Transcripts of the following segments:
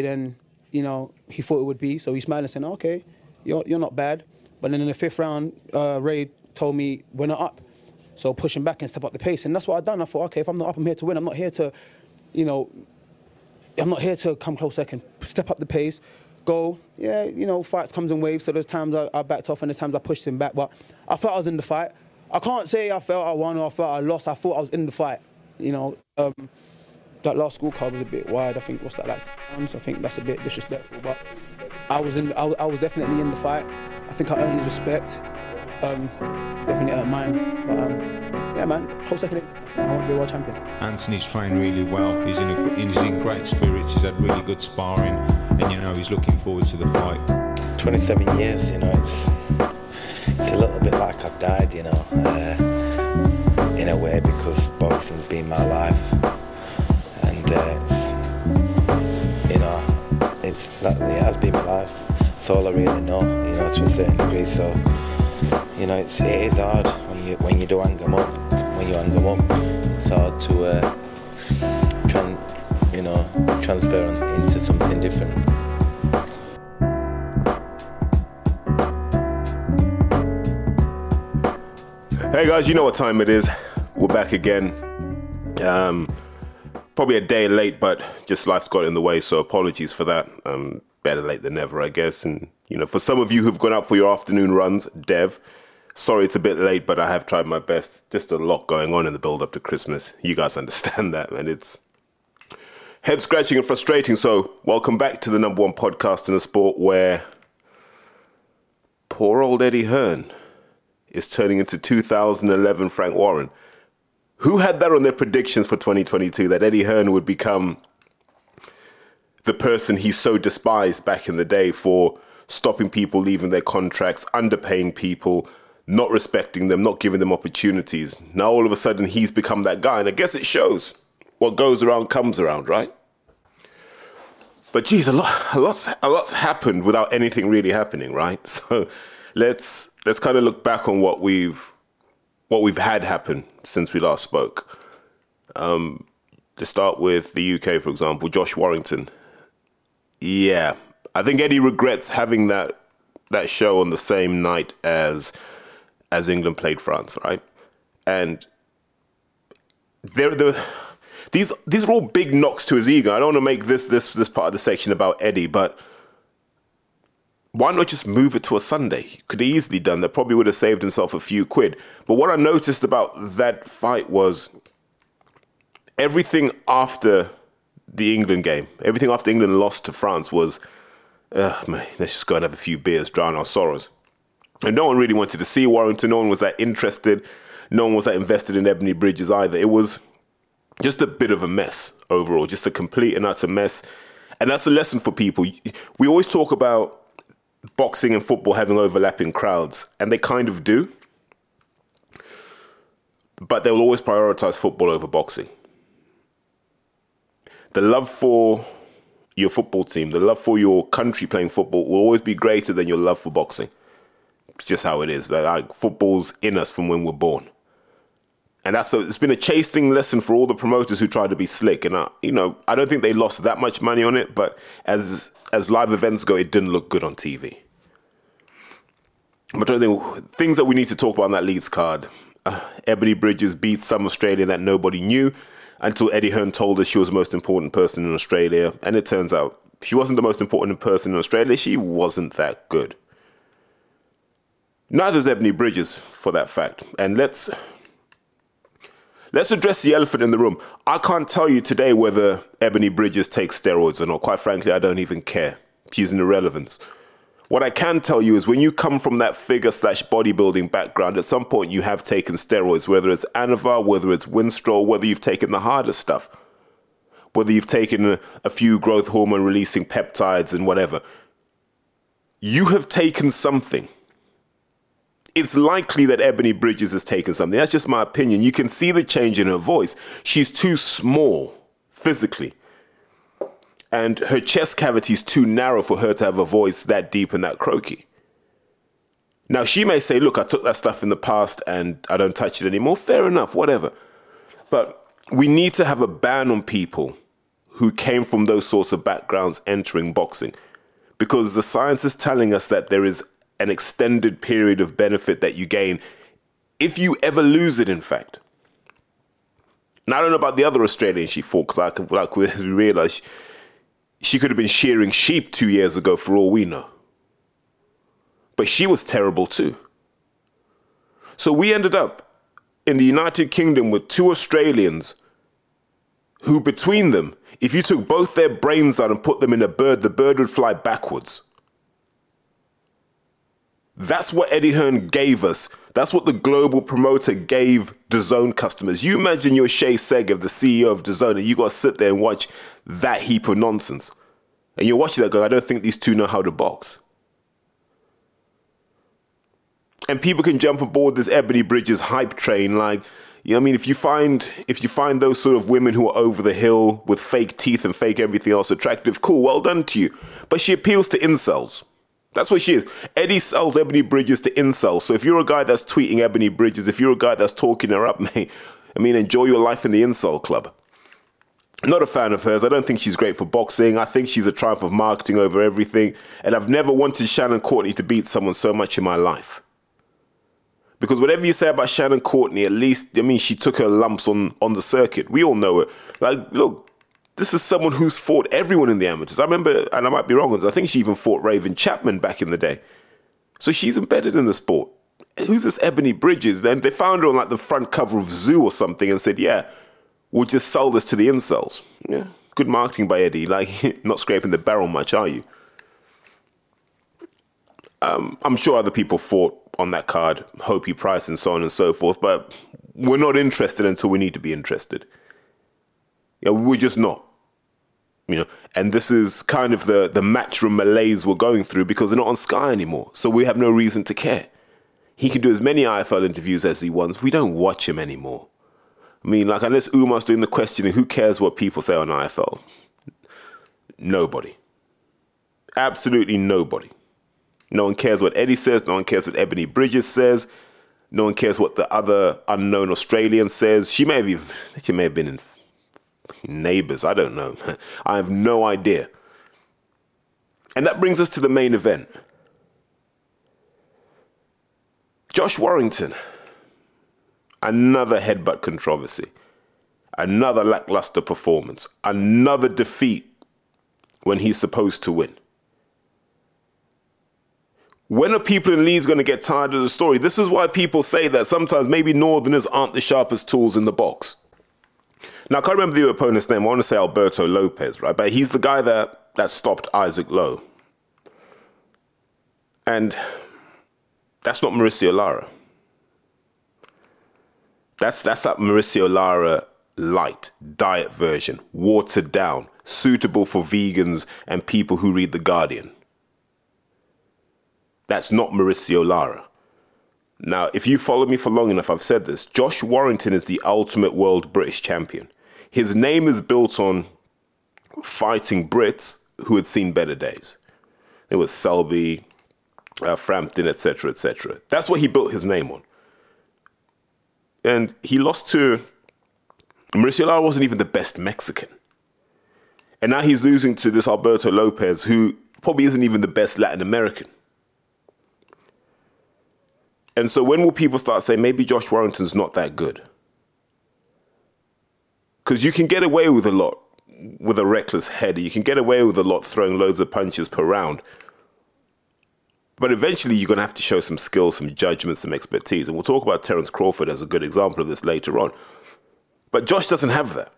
than you know he thought it would be. So he smiled and said, "Okay, you're you're not bad." But then in the fifth round, uh, Ray told me we're not up, so push him back and step up the pace, and that's what I done. I thought, okay, if I'm not up, I'm here to win. I'm not here to, you know, I'm not here to come close second. Step up the pace, go. Yeah, you know, fights comes in waves. So there's times I, I backed off and there's times I pushed him back. But I felt I was in the fight. I can't say I felt I won or I felt I lost. I thought I was in the fight. You know, um, that last school card was a bit wide. I think what's that like? I think that's a bit disrespectful. But I was in. I, I was definitely in the fight. I think I earned his respect. Um, definitely earned mine. But um, yeah, man, close second. I want to be world champion. Anthony's trained really well. He's in, a, he's in great spirits. He's had really good sparring, and you know he's looking forward to the fight. 27 years, you know, it's it's a little bit like I've died, you know, uh, in a way because boxing's been my life, uh, it's, you know, it's that it has been my life. It's all I really know, you know, to a certain degree. So, you know, it's it is hard when you when you do hang them up. When you hang them up, it's hard to uh, tran, you know, transfer into something different. Hey guys, you know what time it is. We're back again. Um, probably a day late, but just life's got in the way, so apologies for that. Um, better late than never, I guess. And you know, for some of you who've gone out for your afternoon runs, Dev, sorry it's a bit late, but I have tried my best. Just a lot going on in the build up to Christmas. You guys understand that, and it's head scratching and frustrating. So, welcome back to the number one podcast in the sport where poor old Eddie Hearn is turning into 2011 Frank Warren. Who had that on their predictions for 2022 that Eddie Hearn would become the person he so despised back in the day for stopping people leaving their contracts, underpaying people, not respecting them, not giving them opportunities? Now all of a sudden he's become that guy, and I guess it shows. What goes around comes around, right? But geez, a lot, a lot's, a lot's happened without anything really happening, right? So let's let's kind of look back on what we've what we've had happen since we last spoke. Um, to start with the UK, for example, Josh Warrington. Yeah, I think Eddie regrets having that that show on the same night as as England played France, right? And there the these these are all big knocks to his ego. I don't want to make this this this part of the section about Eddie, but why not just move it to a Sunday? Could easily done that. Probably would have saved himself a few quid. But what I noticed about that fight was everything after the England game, everything after England lost to France was, man, let's just go and have a few beers, drown our sorrows. And no one really wanted to see Warrington. No one was that interested. No one was that invested in Ebanie Bridges either. It was just a bit of a mess overall, just a complete and utter mess. And that's a lesson for people. We always talk about boxing and football having overlapping crowds, and they kind of do. But they'll always prioritize football over boxing. The love for your football team, the love for your country playing football will always be greater than your love for boxing. It's just how it is. Like, football's in us from when we're born. And that's a, it's been a chasing lesson for all the promoters who try to be slick. And I, you know, I don't think they lost that much money on it, but as as live events go, it didn't look good on TV. But I think things that we need to talk about on that Leeds card. Uh, Ebanie Bridges beat some Australian that nobody knew until Eddie Hearn told us she was the most important person in Australia. And it turns out she wasn't the most important person in Australia. She wasn't that good. Neither is Ebanie Bridges, for that fact. And let's let's address the elephant in the room. I can't tell you today whether Ebanie Bridges takes steroids or not. Quite frankly, I don't even care. She's an irrelevance. What I can tell you is when you come from that figure slash bodybuilding background, at some point you have taken steroids, whether it's Anavar, whether it's Winstrol, whether you've taken the harder stuff, whether you've taken a, a few growth hormone releasing peptides and whatever. You have taken something. It's likely that Ebanie Bridges has taken something. That's just my opinion. You can see the change in her voice. She's too small physically and her chest cavity is too narrow for her to have a voice that deep and that croaky. Now, she may say, Look, I took that stuff in the past and I don't touch it anymore. Fair enough, whatever. But we need to have a ban on people who came from those sorts of backgrounds entering boxing. Because the science is telling us that there is an extended period of benefit that you gain if you ever lose it, in fact. Now, I don't know about the other Australian she fought, because like, like we realized, she could have been shearing sheep two years ago for all we know. But she was terrible too. So we ended up in the United Kingdom with two Australians who, between them, if you took both their brains out and put them in a bird, the bird would fly backwards. That's what Eddie Hearn gave us. That's what the global promoter gave DAZN customers. You imagine you're Shay Segev, the CEO of DAZN, and you got to sit there and watch that heap of nonsense. And you're watching that going, I don't think these two know how to box. And people can jump aboard this Ebanie Bridges hype train like, you know what I mean? If you find if you find those sort of women who are over the hill with fake teeth and fake everything else attractive, cool, well done to you. But she appeals to incels. That's what she is. Eddie sells Ebanie Bridges to incels. So if you're a guy that's tweeting Ebanie Bridges, if you're a guy that's talking her up, mate, I mean, enjoy your life in the incel club. Not a fan of hers. I don't think she's great for boxing. I think she's a triumph of marketing over everything. And I've never wanted Shannon Courtney to beat someone so much in my life. Because whatever you say about Shannon Courtney, at least, I mean, she took her lumps on, on the circuit. We all know it. Like, look, this is someone who's fought everyone in the amateurs. I remember, and I might be wrong, I think she even fought Raven Chapman back in the day. So she's embedded in the sport. Who's this Ebanie Bridges? And they found her on like the front cover of Zoo or something and said, yeah, we'll just sell this to the incels. Yeah, good marketing by Eddie. Like, not scraping the barrel much, are you? Um, I'm sure other people fought on that card, Hopey Price and so on and so forth, but we're not interested until we need to be interested. Yeah, we're just not. You know, and this is kind of the the matchroom malaise we're going through because they're not on Sky anymore, so we have no reason to care. He can do as many IFL interviews as he wants. We don't watch him anymore. I mean, like unless Umar's doing the questioning, who cares what people say on IFL? Nobody. Absolutely nobody. No one cares what Eddie says. No one cares what Ebanie Bridges says. No one cares what the other unknown Australian says. She may have even, she may have been in neighbors. I don't know. I have no idea. And that brings us to the main event. Josh Warrington, another headbutt controversy, another lackluster performance, another defeat when he's supposed to win. When are people in Leeds going to get tired of the story? This is why people say that sometimes maybe Northerners aren't the sharpest tools in the box. Now, I can't remember the opponent's name. I want to say Alberto Lopez, right? But he's the guy that, that stopped Isaac Lowe. And that's not Mauricio Lara. That's, that's that Mauricio Lara light, diet version, watered down, suitable for vegans and people who read The Guardian. That's not Mauricio Lara. Now, if you follow me for long enough, I've said this. Josh Warrington is the ultimate world British champion. His name is built on fighting Brits who had seen better days. It was Selby, uh, Frampton, etc., etc. That's what he built his name on. And he lost to Mauricio Lara wasn't even the best Mexican. And now he's losing to this Alberto Lopez, who probably isn't even the best Latin American. And so when will people start saying maybe Josh Warrington's not that good? Because you can get away with a lot with a reckless head. You can get away with a lot throwing loads of punches per round. But eventually you're going to have to show some skill, some judgment, some expertise. And we'll talk about Terence Crawford as a good example of this later on. But Josh doesn't have that.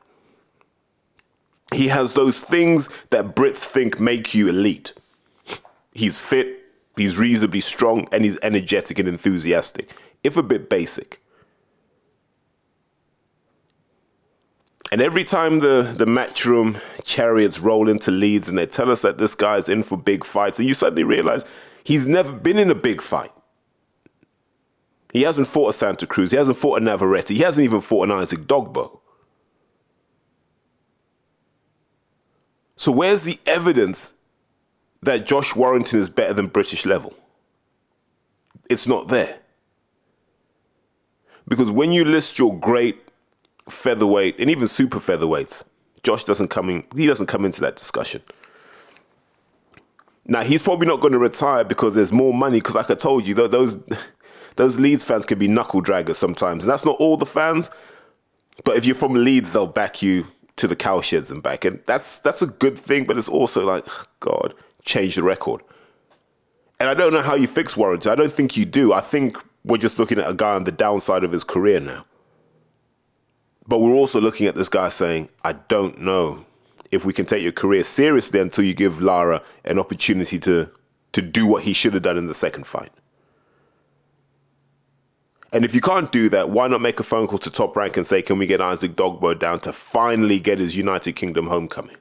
He has those things that Brits think make you elite. He's fit, He's reasonably strong and he's energetic and enthusiastic, if a bit basic. And every time the, the matchroom chariots roll into Leeds and they tell us that this guy's in for big fights, and you suddenly realize he's never been in a big fight. He hasn't fought a Santa Cruz, he hasn't fought a Navarrete, he hasn't even fought an Isaac Dogboe. So where's the evidence that Josh Warrington is better than British level. It's not there. Because when you list your great featherweight and even super featherweights, Josh doesn't come in. He doesn't come into that discussion. Now he's probably not going to retire because there's more money. Because like I told you, those those Leeds fans can be knuckle draggers sometimes, and that's not all the fans. But if you're from Leeds, they'll back you to the cowsheds and back, and that's that's a good thing. But it's also like, God, change the record. And I don't know how you fix Warrington. I don't think you do. I think we're just looking at a guy on the downside of his career now. But we're also looking at this guy saying, I don't know if we can take your career seriously until you give Lara an opportunity to to do what he should have done in the second fight. And if you can't do that, why not make a phone call to Top Rank and say, can we get Isaac Dogboe down to finally get his United Kingdom homecoming?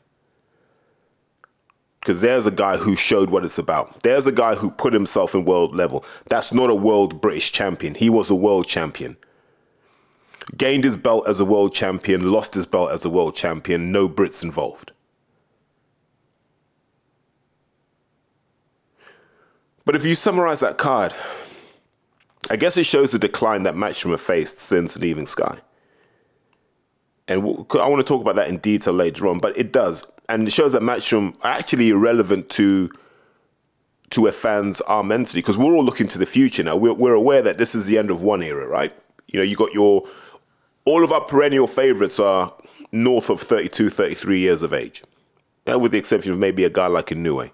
Because there's a guy who showed what it's about. There's a guy who put himself in world level. That's not a world British champion. He was a world champion. Gained his belt as a world champion, lost his belt as a world champion, no Brits involved. But if you summarize that card, I guess it shows the decline that Matchroom have faced since leaving Sky. And I want to talk about that in detail later on, but it does. And it shows that Matchroom are actually irrelevant to to where fans are mentally because we're all looking to the future now. We're, we're aware that this is the end of one era, right? You know, you got your all of our perennial favorites are north of 32, 33 years of age, yeah, with the exception of maybe a guy like Inoue.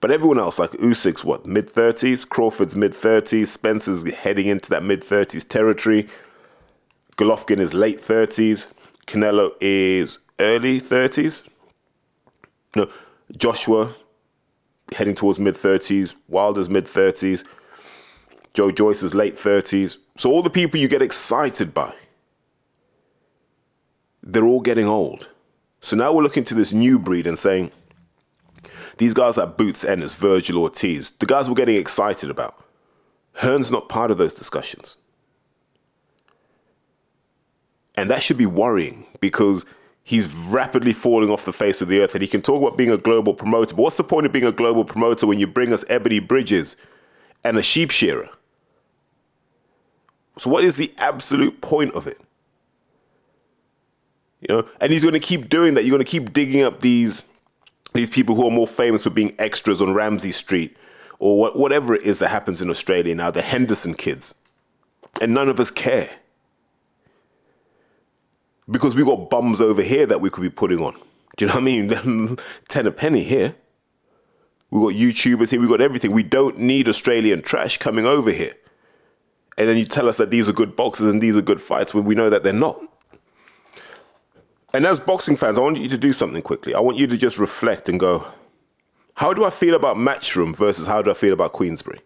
But everyone else, like Usyk's, what, mid 30s? Crawford's mid 30s. Spencer's heading into that mid 30s territory. Golovkin is late 30s. Canelo is early 30s. No, Joshua heading towards mid 30s. Wilder's mid 30s. Joe Joyce is late 30s. So all the people you get excited by, they're all getting old. So now we're looking to this new breed and saying, these guys like Boots Ennis, Vergil Ortiz, the guys we're getting excited about. Hearn's not part of those discussions. And that should be worrying because he's rapidly falling off the face of the earth. And he can talk about being a global promoter. But what's the point of being a global promoter when you bring us Ebanie Bridges and a sheep shearer? So, what is the absolute point of it? You know, and he's going to keep doing that. You're going to keep digging up these these people who are more famous for being extras on Ramsay Street or whatever it is that happens in Australia now, the Henderson kids. And none of us care. Because we've got bums over here that we could be putting on. Do you know what I mean? Ten a penny here. We've got YouTubers here, we've got everything. We don't need Australian trash coming over here. And then you tell us that these are good boxers and these are good fights when we know that they're not. And as boxing fans, I want you to do something quickly. I want you to just reflect and go, how do I feel about Matchroom versus how do I feel about Queensberry?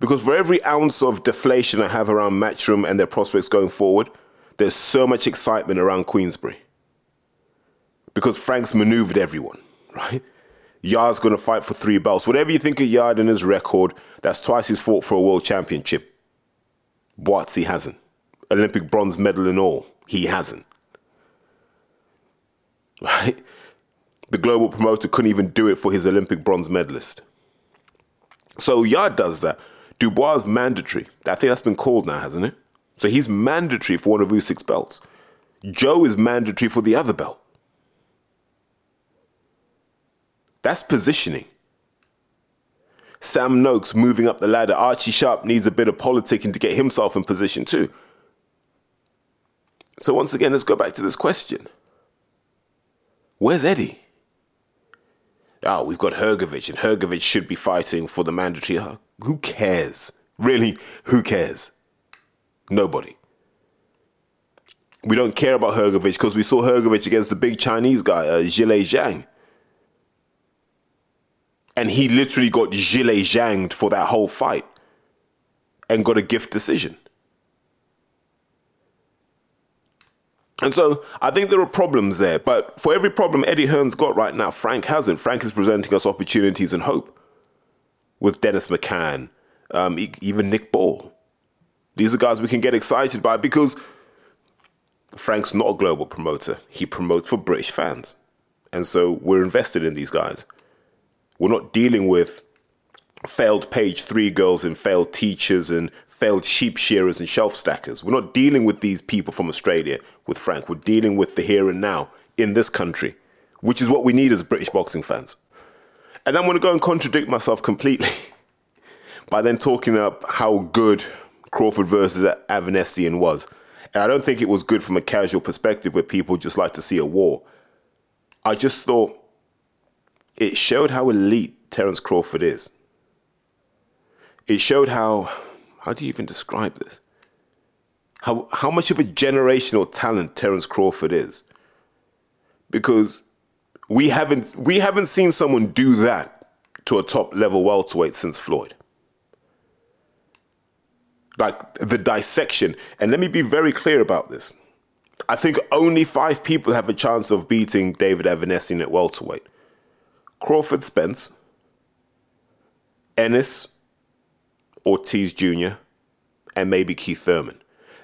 Because for every ounce of deflation I have around Matchroom and their prospects going forward, there's so much excitement around Queensberry. Because Frank's maneuvered everyone, right? Yarde's going to fight for three belts. Whatever you think of Yarde and his record, that's twice he's fought for a world championship. Buatsi hasn't. Olympic bronze medal and all, he hasn't right? The global promoter couldn't even do it for his Olympic bronze medalist. So Yarde does that. Dubois is mandatory. I think that's been called now, hasn't it? So he's mandatory for one of Usyk's belts. Joe is mandatory for the other belt. That's positioning. Sam Noakes moving up the ladder. Archie Sharp needs a bit of politicking to get himself in position too. So once again, let's go back to this question. Where's Eddie? Oh, we've got Hrgovic, and Hrgovic should be fighting for the mandatory. Oh, who cares? Really, who cares? Nobody. We don't care about Hrgovic because we saw Hrgovic against the big Chinese guy, uh, Zhilei Zhang. And he literally got Zhilei Zhanged for that whole fight and got a gift decision. And so I think there are problems there. But for every problem Eddie Hearn's got right now, Frank hasn't. Frank is presenting us opportunities and hope with Dennis McCann, um, even Nick Ball. These are guys we can get excited by because Frank's not a global promoter. He promotes for British fans. And so we're invested in these guys. We're not dealing with failed page three girls and failed teachers and failed sheep shearers and shelf stackers. We're not dealing with these people from Australia with Frank. We're dealing with the here and now in this country, which is what we need as British boxing fans. And I'm going to go and contradict myself completely by then talking up how good Crawford versus Avanesyan was. And I don't think it was good from a casual perspective where people just like to see a war. I just thought it showed how elite Terence Crawford is. It showed how, how do you even describe this? How, how much of a generational talent Terence Crawford is. Because we haven't, we haven't seen someone do that to a top level welterweight since Floyd. Like the dissection. And let me be very clear about this. I think only five people have a chance of beating David Avanesyan at welterweight. Crawford Spence, Ennis, Ortiz Jr., and maybe Keith Thurman.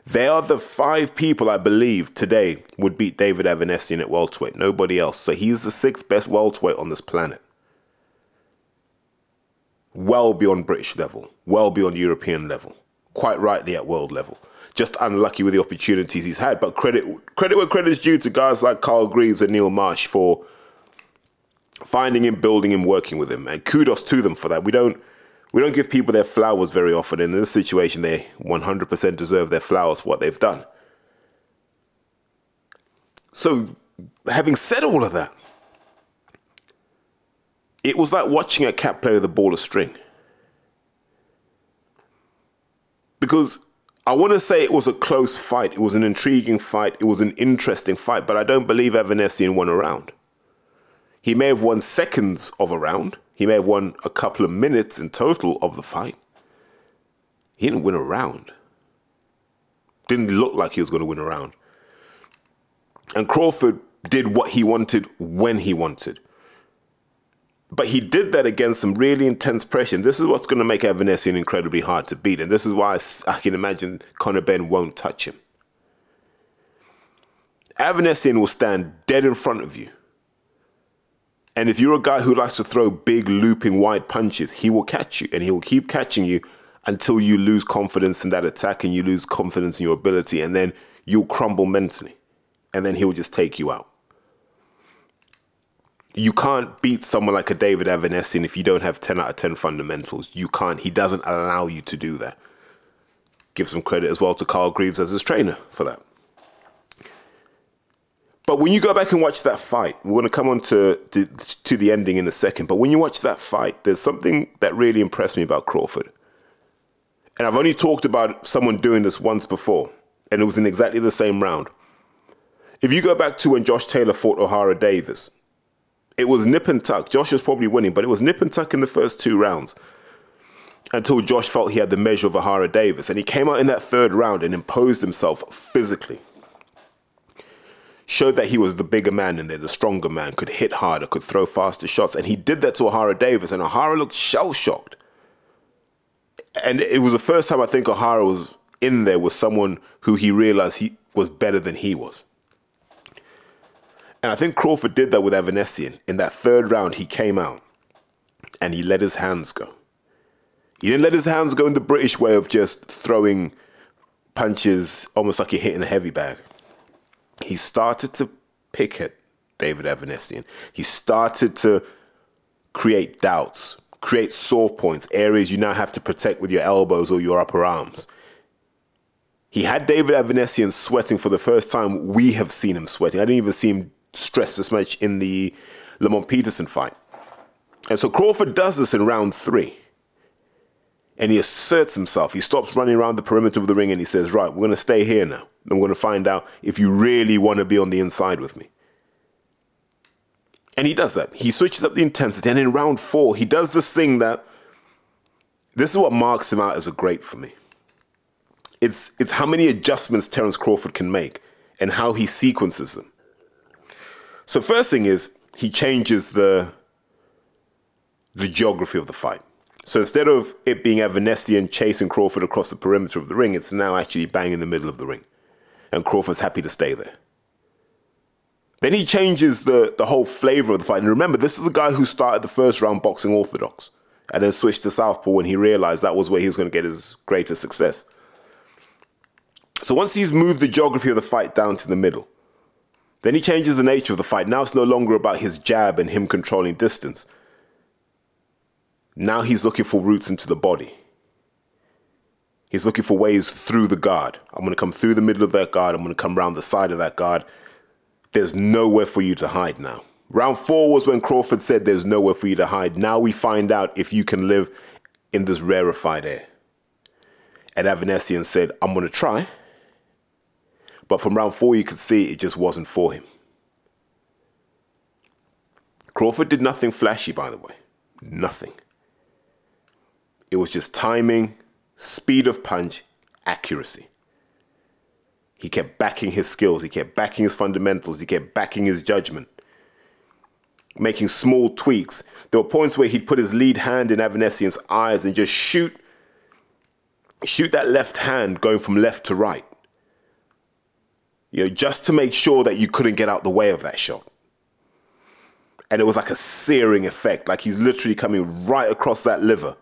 They are the five people I believe today would beat David Avanesyan at welterweight. Nobody else. So he's the sixth best welterweight on this planet. Well beyond British level, well beyond European level, quite rightly at world level. Just unlucky with the opportunities he's had. But credit credit where credit is due to guys like Carl Greaves and Neil Marsh for finding him, building him, working with him. And kudos to them for that. We don't we don't give people their flowers very often. And in this situation, they 100% deserve their flowers for what they've done. So, having said all of that, it was like watching a cat play with a ball of string. Because I want to say it was a close fight. It was an intriguing fight. It was an interesting fight, but I don't believe Avanesyan won a round. He may have won seconds of a round. He may have won a couple of minutes in total of the fight. He didn't win a round. Didn't look like he was going to win a round. And Crawford did what he wanted when he wanted. But he did that against some really intense pressure. And this is what's going to make Avanesyan incredibly hard to beat. And this is why I, can imagine Conor Benn won't touch him. Avanesyan will stand dead in front of you and if you're a guy who likes to throw big, looping, wide punches, he will catch you and he will keep catching you until you lose confidence in that attack and you lose confidence in your ability. And then you'll crumble mentally. And then he'll just take you out. You can't beat someone like a David Avanesyan if you don't have 10 out of 10 fundamentals. You can't. He doesn't allow you to do that. Give some credit as well to Carl Greaves as his trainer for that. But when you go back and watch that fight, we're going to come on to, to, to the ending in a second. But when you watch that fight, there's something that really impressed me about Crawford. And I've only talked about someone doing this once before, and it was in exactly the same round. If you go back to when Josh Taylor fought Ohara Davies, it was nip and tuck. Josh was probably winning, but it was nip and tuck in the first two rounds until Josh felt he had the measure of Ohara Davies. And he came out in that third round and imposed himself physically showed that he was the bigger man in there, the stronger man, could hit harder, could throw faster shots. And he did that to Ohara Davies, and Ohara looked shell shocked. And it was the first time I think Ohara was in there with someone who he realized he was better than he was. And I think Crawford did that with Avanesyan. In that third round, he came out and he let his hands go. He didn't let his hands go in the British way of just throwing punches almost like you're hitting a heavy bag he started to pick at David Avanesyan. He started to create doubts, create sore points, areas you now have to protect with your elbows or your upper arms. He had David Avanesyan sweating for the first time we have seen him sweating. I didn't even see him stressed this much in the Lamont Peterson fight. And so Crawford does this in round three. And he asserts himself. He stops running around the perimeter of the ring and he says, Right, we're going to stay here now. I'm going to find out if you really want to be on the inside with me. And he does that. He switches up the intensity. And in round four, he does this thing that this is what marks him out as a great for me. It's, it's how many adjustments Terence Crawford can make and how he sequences them. So, first thing is, he changes the, the geography of the fight. So instead of it being Avanesyan chasing Crawford across the perimeter of the ring, it's now actually bang in the middle of the ring and Crawford's happy to stay there. Then he changes the, the whole flavor of the fight. And remember, this is the guy who started the first round boxing orthodox and then switched to southpaw when he realized that was where he was going to get his greatest success. So once he's moved the geography of the fight down to the middle, Then he changes the nature of the fight. Now it's no longer about his jab and him controlling distance. Now he's looking for routes into the body. He's looking for ways through the guard. I'm going to come through the middle of that guard. I'm going to come around the side of that guard. There's nowhere for you to hide now. Round four was when Crawford said there's nowhere for you to hide. Now we find out if you can live in this rarefied air. And Avanesyan said, I'm going to try. But from round four, you could see it just wasn't for him. Crawford did nothing flashy, by the way. Nothing. It was just timing, speed of punch, accuracy. He kept backing his skills, he kept backing his fundamentals, he kept backing his judgment, making small tweaks. There were points where he'd put his lead hand in Avanesyan's eyes and just shoot shoot that left hand going from left to right. You know, just to make sure that you couldn't get out the way of that shot. And it was like a searing effect, like he's literally coming right across that liver.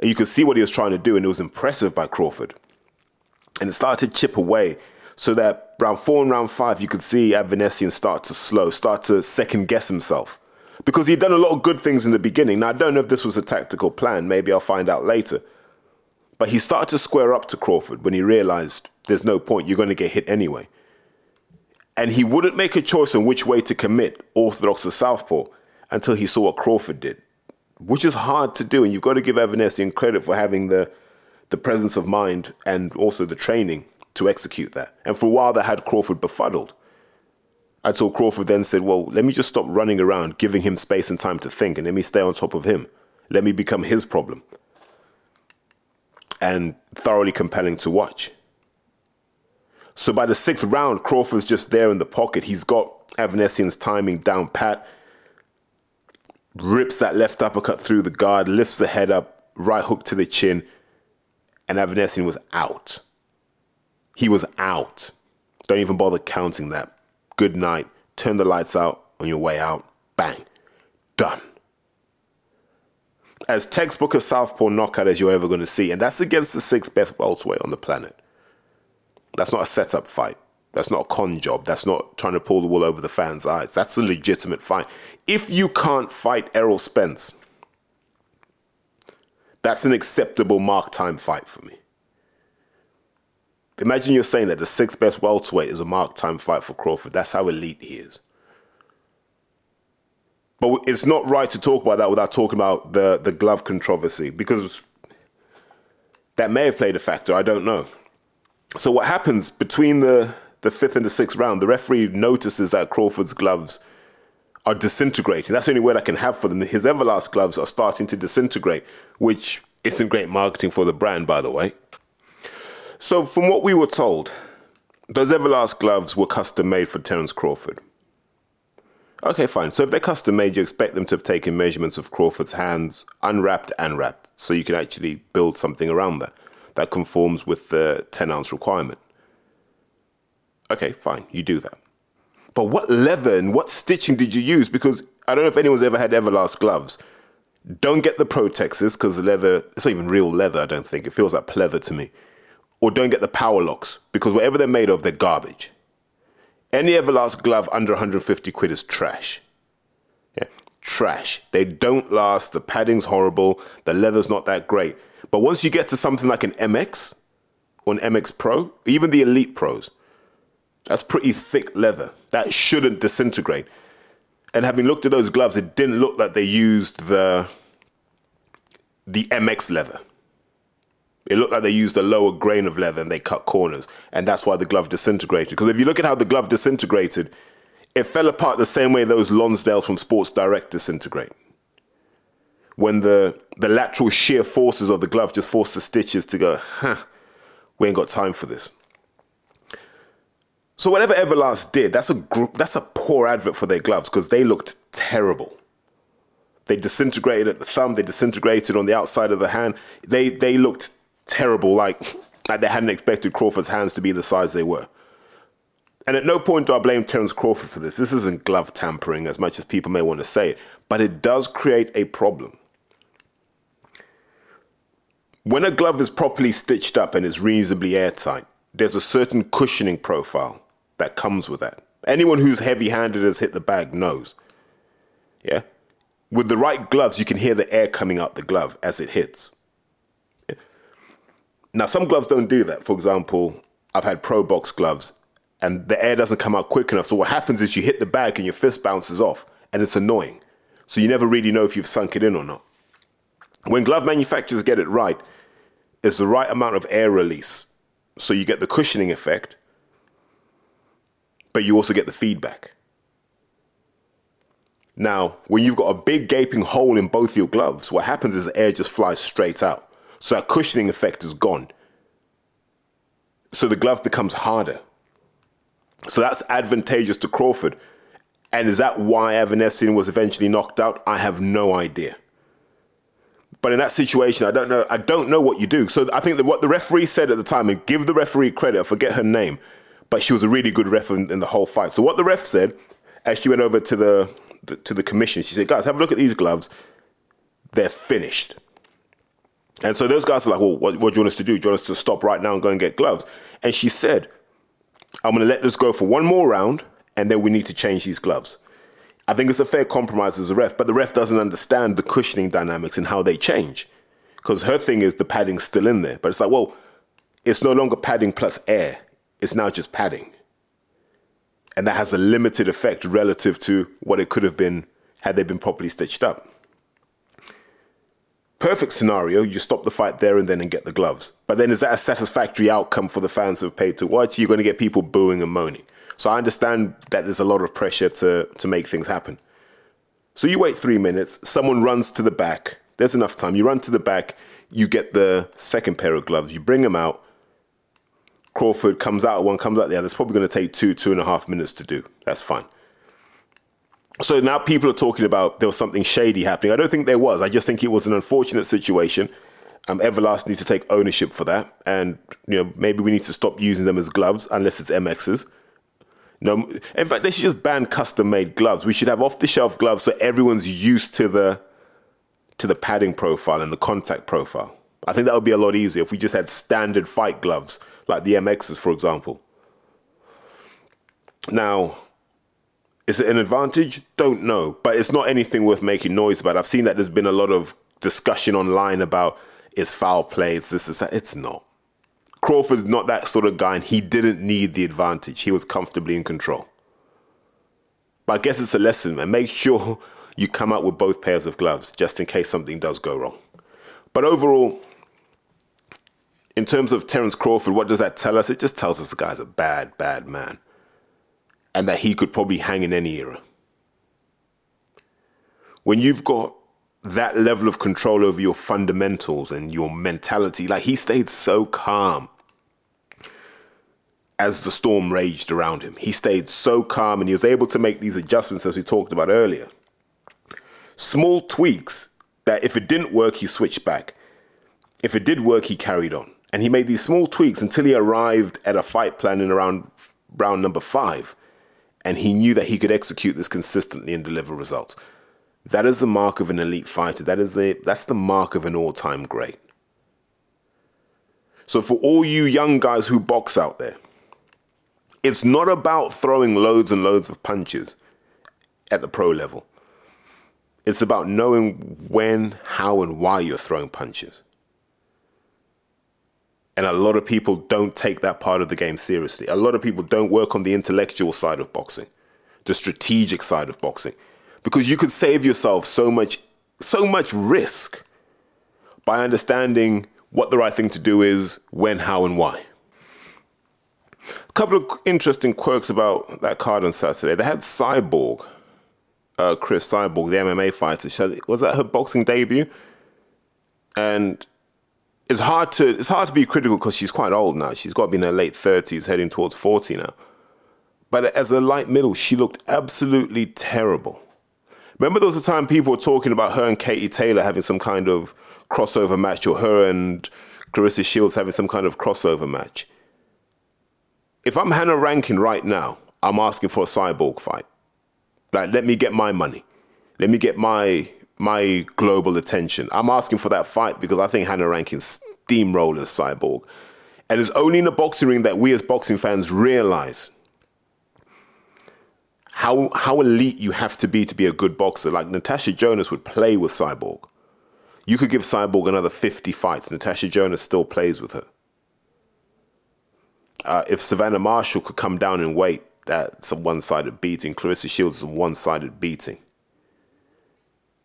And you could see what he was trying to do, and it was impressive by Crawford. And it started to chip away so that round four and round five, you could see Avanesyan start to slow, start to second guess himself. Because he'd done a lot of good things in the beginning. Now, I don't know if this was a tactical plan. Maybe I'll find out later. But he started to square up to Crawford when he realized there's no point, you're going to get hit anyway. And he wouldn't make a choice on which way to commit, orthodox or southpaw, until he saw what Crawford did which is hard to do. And you've got to give Avanesyan credit for having the the presence of mind and also the training to execute that. And for a while, that had Crawford befuddled. Until Crawford then said, Well, let me just stop running around, giving him space and time to think, and let me stay on top of him. Let me become his problem. And thoroughly compelling to watch. So by the sixth round, Crawford's just there in the pocket. He's got Avanesyan's timing down pat rips that left uppercut through the guard, lifts the head up, right hook to the chin, and Avanesyan was out. He was out. Don't even bother counting that. Good night. Turn the lights out on your way out. Bang. Done. As textbook of southpaw knockout as you're ever going to see, and that's against the sixth best welterweight on the planet. That's not a setup fight. That's not a con job. That's not trying to pull the wool over the fans' eyes. That's a legitimate fight. If you can't fight Errol Spence, that's an acceptable mark time fight for me. Imagine you're saying that the sixth best welterweight is a mark time fight for Crawford. That's how elite he is. But it's not right to talk about that without talking about the, the glove controversy because that may have played a factor. I don't know. So what happens between the the fifth and the sixth round, the referee notices that Crawford's gloves are disintegrating. That's the only word I can have for them. His Everlast gloves are starting to disintegrate, which isn't great marketing for the brand, by the way. So, from what we were told, those Everlast gloves were custom made for Terence Crawford. Okay, fine. So, if they're custom made, you expect them to have taken measurements of Crawford's hands, unwrapped and wrapped, so you can actually build something around that that conforms with the 10 ounce requirement. Okay, fine, you do that. But what leather and what stitching did you use? Because I don't know if anyone's ever had Everlast gloves. Don't get the Protexes because the leather, it's not even real leather, I don't think. It feels like pleather to me. Or don't get the Power Locks because whatever they're made of, they're garbage. Any Everlast glove under 150 quid is trash. Yeah, trash. They don't last. The padding's horrible. The leather's not that great. But once you get to something like an MX or an MX Pro, even the Elite Pros, that's pretty thick leather. That shouldn't disintegrate. And having looked at those gloves, it didn't look like they used the the MX leather. It looked like they used a lower grain of leather and they cut corners. And that's why the glove disintegrated. Because if you look at how the glove disintegrated, it fell apart the same way those Lonsdales from Sports Direct disintegrate. When the, the lateral shear forces of the glove just force the stitches to go, huh, we ain't got time for this. So whatever Everlast did, that's a that's a poor advert for their gloves because they looked terrible. They disintegrated at the thumb, they disintegrated on the outside of the hand. They they looked terrible, like, like they hadn't expected Crawford's hands to be the size they were. And at no point do I blame Terence Crawford for this. This isn't glove tampering as much as people may want to say it, but it does create a problem. When a glove is properly stitched up and is reasonably airtight, there's a certain cushioning profile that comes with that. Anyone who's heavy handed has hit the bag knows. Yeah? With the right gloves, you can hear the air coming out the glove as it hits. Yeah? Now, some gloves don't do that. For example, I've had Pro Box gloves and the air doesn't come out quick enough. So what happens is you hit the bag and your fist bounces off and it's annoying. So you never really know if you've sunk it in or not. When glove manufacturers get it right, it's the right amount of air release. So you get the cushioning effect, but you also get the feedback. Now, when you've got a big gaping hole in both your gloves, what happens is the air just flies straight out. So that cushioning effect is gone. So the glove becomes harder. So that's advantageous to Crawford. And is that why Avanesyan was eventually knocked out? I have no idea. But in that situation, I don't know. I don't know what you do. So I think that what the referee said at the time, and give the referee credit, I forget her name, but she was a really good ref in, in the whole fight. So what the ref said, as she went over to the, to the commission, she said, "Guys, have a look at these gloves. They're finished." And so those guys are like, "Well, what, what do you want us to do? Do you want us to stop right now and go and get gloves?" And she said, "I'm going to let this go for one more round, and then we need to change these gloves." I think it's a fair compromise as a ref, but the ref doesn't understand the cushioning dynamics and how they change. Because her thing is the padding's still in there. But it's like, well, it's no longer padding plus air, it's now just padding. And that has a limited effect relative to what it could have been had they been properly stitched up. Perfect scenario, you stop the fight there and then and get the gloves. But then is that a satisfactory outcome for the fans who have paid to watch? You're going to get people booing and moaning. So I understand that there's a lot of pressure to, to make things happen. So you wait three minutes, someone runs to the back. There's enough time. You run to the back, you get the second pair of gloves, you bring them out. Crawford comes out one, comes out the other. It's probably going to take two, two and a half minutes to do. That's fine. So now people are talking about there was something shady happening. I don't think there was. I just think it was an unfortunate situation. Um, Everlast need to take ownership for that, and you know maybe we need to stop using them as gloves unless it's MXs. No, in fact, they should just ban custom-made gloves. We should have off-the-shelf gloves so everyone's used to the to the padding profile and the contact profile. I think that would be a lot easier if we just had standard fight gloves like the MXs, for example. Now, is it an advantage? Don't know, but it's not anything worth making noise about. I've seen that there's been a lot of discussion online about it's foul play, it's this, it's that. It's not. Crawford's not that sort of guy, and he didn't need the advantage. He was comfortably in control. But I guess it's a lesson, man. Make sure you come out with both pairs of gloves just in case something does go wrong. But overall, in terms of Terence Crawford, what does that tell us? It just tells us the guy's a bad, bad man. And that he could probably hang in any era. When you've got that level of control over your fundamentals and your mentality, like he stayed so calm as the storm raged around him. He stayed so calm and he was able to make these adjustments as we talked about earlier. Small tweaks that if it didn't work, he switched back. If it did work, he carried on. And he made these small tweaks until he arrived at a fight plan in around round number five. And he knew that he could execute this consistently and deliver results. That is the mark of an elite fighter. That is the that's the mark of an all-time great. So for all you young guys who box out there, it's not about throwing loads and loads of punches at the pro level. It's about knowing when, how, and why you're throwing punches. And a lot of people don't take that part of the game seriously. A lot of people don't work on the intellectual side of boxing, the strategic side of boxing, because you could save yourself so much, so much risk by understanding what the right thing to do is, when, how, and why. A couple of interesting quirks about that card on Saturday. They had Cyborg, uh, Cris Cyborg, the MMA fighter. Was that her boxing debut? And it's hard to it's hard to be critical because she's quite old now. She's got to be in her late thirties, heading towards forty now. But as a light middle, she looked absolutely terrible. Remember, there was a time people were talking about her and Katie Taylor having some kind of crossover match, or her and Claressa Shields having some kind of crossover match if I'm Hannah Rankin right now, I'm asking for a cyborg fight. Like, let me get my money. Let me get my my global attention. I'm asking for that fight because I think Hannah Rankin steamrollers cyborg. And it's only in the boxing ring that we as boxing fans realize how how elite you have to be to be a good boxer. Like Natasha Jonas would play with Cyborg. You could give Cyborg another 50 fights. Natasha Jonas still plays with her. Uh, if Savannah Marshall could come down in weight, that's a one sided beating. Claressa Shields is a one sided beating.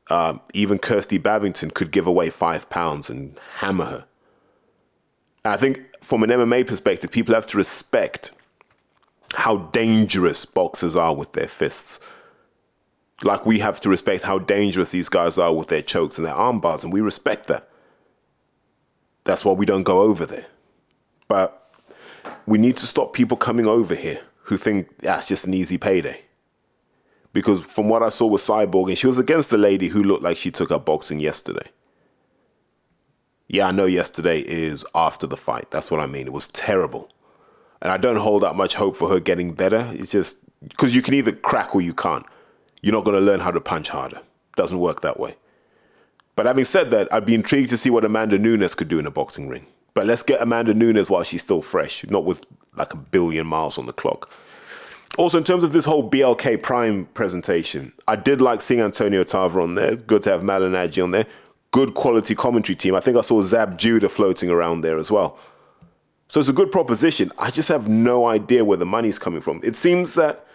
Um, even Kirstie Bavington could give away five pounds and hammer her. I think from an MMA perspective, people have to respect how dangerous boxers are with their fists. Like we have to respect how dangerous these guys are with their chokes and their arm bars, and we respect that. That's why we don't go over there. But we need to stop people coming over here who think that's just an easy payday. Because from what I saw with Cyborg, and she was against the lady who looked like she took up boxing yesterday. Yeah, I know yesterday is after the fight. That's what I mean. It was terrible. And I don't hold out much hope for her getting better. It's just because you can either crack or you can't. You're not going to learn how to punch harder. Doesn't work that way. But having said that, I'd be intrigued to see what Amanda Nunes could do in a boxing ring. But let's get Amanda Nunes while she's still fresh, not with like a billion miles on the clock. Also, in terms of this whole BLK Prime presentation, I did like seeing Antonio Tarver on there. Good to have Malignaggi on there. Good quality commentary team. I think I saw Zab Judah floating around there as well. So it's a good proposition. I just have no idea where the money's coming from. It seems that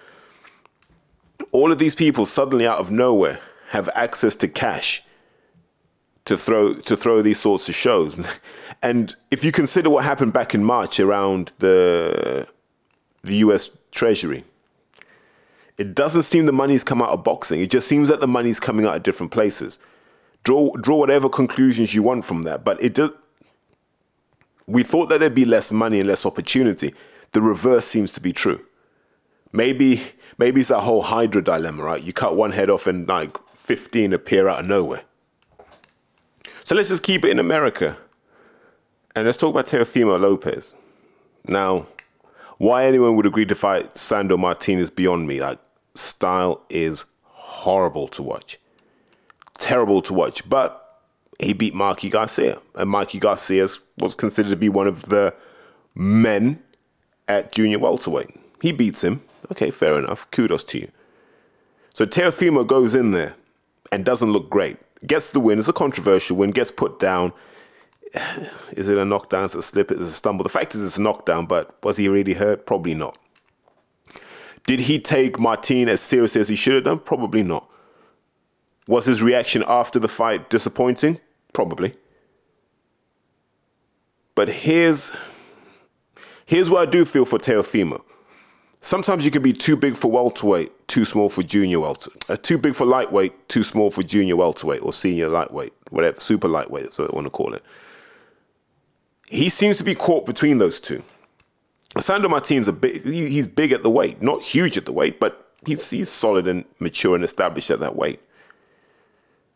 all of these people suddenly out of nowhere have access to cash to throw to throw these sorts of shows. And if you consider what happened back in March around the the US Treasury, it doesn't seem the money's come out of boxing. It just seems that the money's coming out of different places. Draw draw whatever conclusions you want from that, but it does we thought that there'd be less money and less opportunity. The reverse seems to be true. Maybe maybe it's that whole Hydra dilemma, right? You cut one head off and like 15 appear out of nowhere. So let's just keep it in America. And let's talk about Teofimo Lopez. Now, why anyone would agree to fight Sandor Martinez beyond me. Like, style is horrible to watch. Terrible to watch. But he beat Mikey Garcia. And Mikey Garcia was considered to be one of the men at junior welterweight. He beats him. Okay, fair enough. Kudos to you. So Teofimo goes in there and doesn't look great. Gets the win. It's a controversial win. Gets put down. Is it a knockdown? Is it a slip? Is it a stumble? The fact is it's a knockdown, but was he really hurt? Probably not. Did he take Martin as seriously as he should have done? Probably not. Was his reaction after the fight disappointing? Probably. But here's here's what I do feel for Teofimo. Sometimes you can be too big for welterweight, too small for junior welterweight. Uh, too big for lightweight, too small for junior welterweight or senior lightweight, whatever, super lightweight, that's what I want to call it. He seems to be caught between those two. Sandor Martin's a big, he's big at the weight, not huge at the weight, but he's he's solid and mature and established at that weight.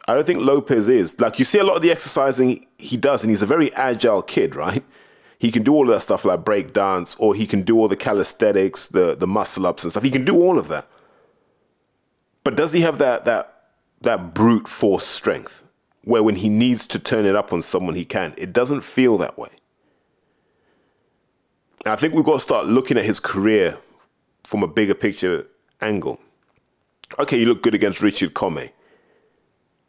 I don't think Lopez is. Like you see a lot of the exercising he does, and he's a very agile kid, right? He can do all of that stuff like break dance, or he can do all the calisthenics, the the muscle ups and stuff. He can do all of that. But does he have that that that brute force strength where when he needs to turn it up on someone he can? It doesn't feel that way. I think we've got to start looking at his career from a bigger picture angle. Okay, you look good against Richard Commey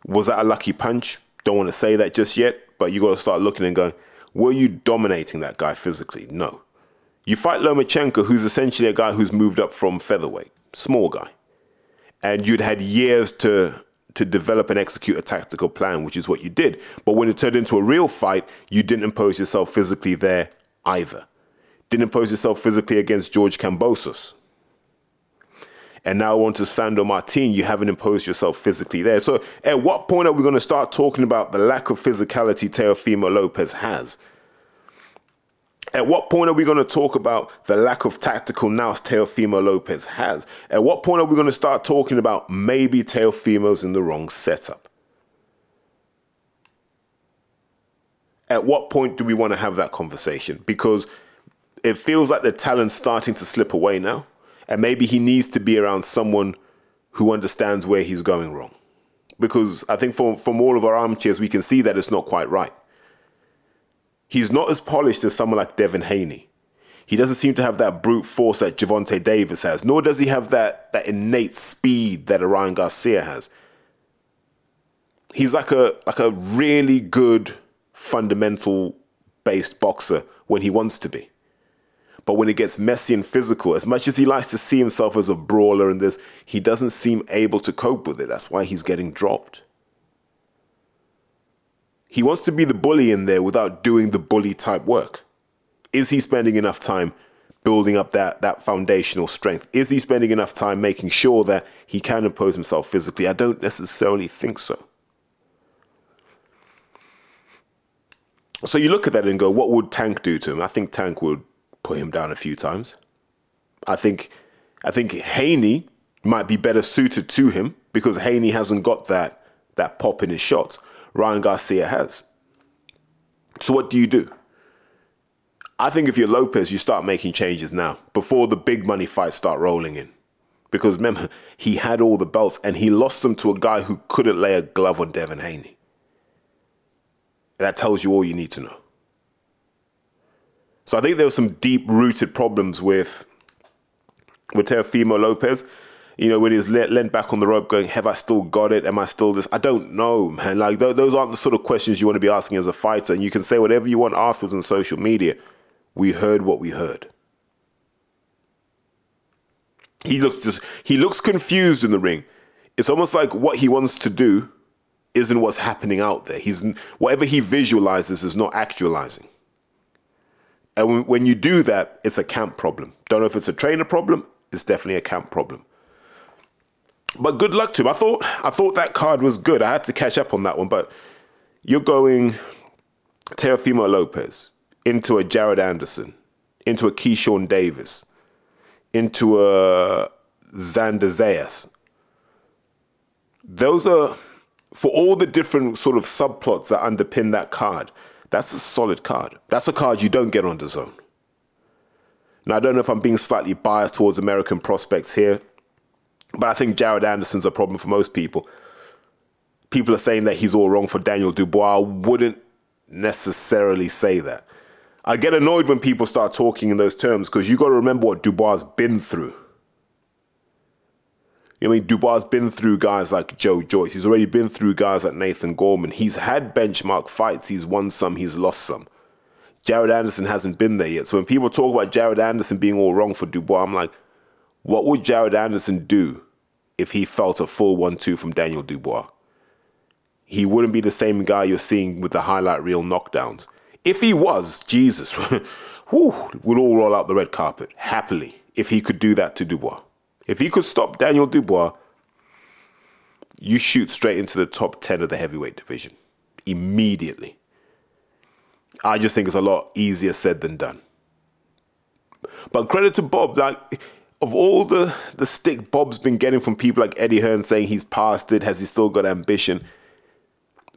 was that a lucky punch? Don't want to say that just yet, but you got to start looking and going, were you dominating that guy physically? No. You fight Lomachenko, who's essentially a guy who's moved up from featherweight, small guy, and you'd had years to to develop and execute a tactical plan, which is what you did. But when it turned into a real fight, you didn't impose yourself physically there either. Didn't impose yourself physically against George Kambosos and now on to Sandor Martin, you haven't imposed yourself physically there. So at what point are we going to start talking about the lack of physicality Teofimo Lopez has? At what point are we going to talk about the lack of tactical nous Teofimo Lopez has? At what point are we going to start talking about maybe Teofimo's in the wrong setup? At what point do we want to have that conversation? Because it feels like the talent's starting to slip away now and maybe he needs to be around someone who understands where he's going wrong. Because I think from, from all of our armchairs, we can see that it's not quite right. He's not as polished as someone like Devin Haney. He doesn't seem to have that brute force that Gervonta Davis has, nor does he have that, that innate speed that Ryan Garcia has. He's like a like a really good fundamental based boxer when he wants to be. But when it gets messy and physical, as much as he likes to see himself as a brawler in this, he doesn't seem able to cope with it. That's why he's getting dropped. He wants to be the bully in there without doing the bully type work. Is he spending enough time building up that, that foundational strength? Is he spending enough time making sure that he can impose himself physically? I don't necessarily think so. So you look at that and go, what would Tank do to him? I think Tank would put him down a few times. I think I think Haney might be better suited to him because Haney hasn't got that that pop in his shots. Ryan Garcia has. So what do you do? I think if you're Lopez, you start making changes now before the big money fights start rolling in. Because remember, he had all the belts and he lost them to a guy who couldn't lay a glove on Devin Haney. That tells you all you need to know. So I think there were some deep rooted problems with with Teofimo Lopez. You know, when he's leant back on the rope going, have I still got it? Am I still this? I don't know, man. Like, th- those aren't the sort of questions you want to be asking as a fighter. And you can say whatever you want afterwards on social media. We heard what we heard. He looks just, he looks confused in the ring. It's almost like what he wants to do isn't what's happening out there. He's, whatever he visualizes is not actualizing. And when you do that, it's a camp problem. Don't know if it's a trainer problem. It's definitely a camp problem. But good luck to him. I thought I thought that card was good. I had to catch up on that one. But you're going Teofimo Lopez into a Jared Anderson, into a Keyshawn Davis, into a Xander Zayas. Those are for all the different sort of subplots that underpin that card. That's a solid card. That's a card you don't get on DAZN. Now, I don't know if I'm being slightly biased towards American prospects here, but I think Jared Anderson's a problem for most people. People are saying that he's all wrong for Daniel Dubois. I wouldn't necessarily say that. I get annoyed when people start talking in those terms because you got to remember what Dubois has been through. I mean, Dubois been through guys like Joe Joyce. He's already been through guys like Nathan Gorman. He's had benchmark fights. He's won some, he's lost some. Jared Anderson hasn't been there yet. So when people talk about Jared Anderson being all wrong for Dubois, I'm like, what would Jared Anderson do if he felt a full 1 2 from Daniel Dubois? He wouldn't be the same guy you're seeing with the highlight reel knockdowns. If he was, Jesus, we'll all roll out the red carpet happily if he could do that to Dubois. If he could stop Daniel Dubois, you shoot straight into the top 10 of the heavyweight division immediately. I just think it's a lot easier said than done. But credit to Bob, like of all the the stick Bob's been getting from people like Eddie Hearn saying he's past it, has he still got ambition?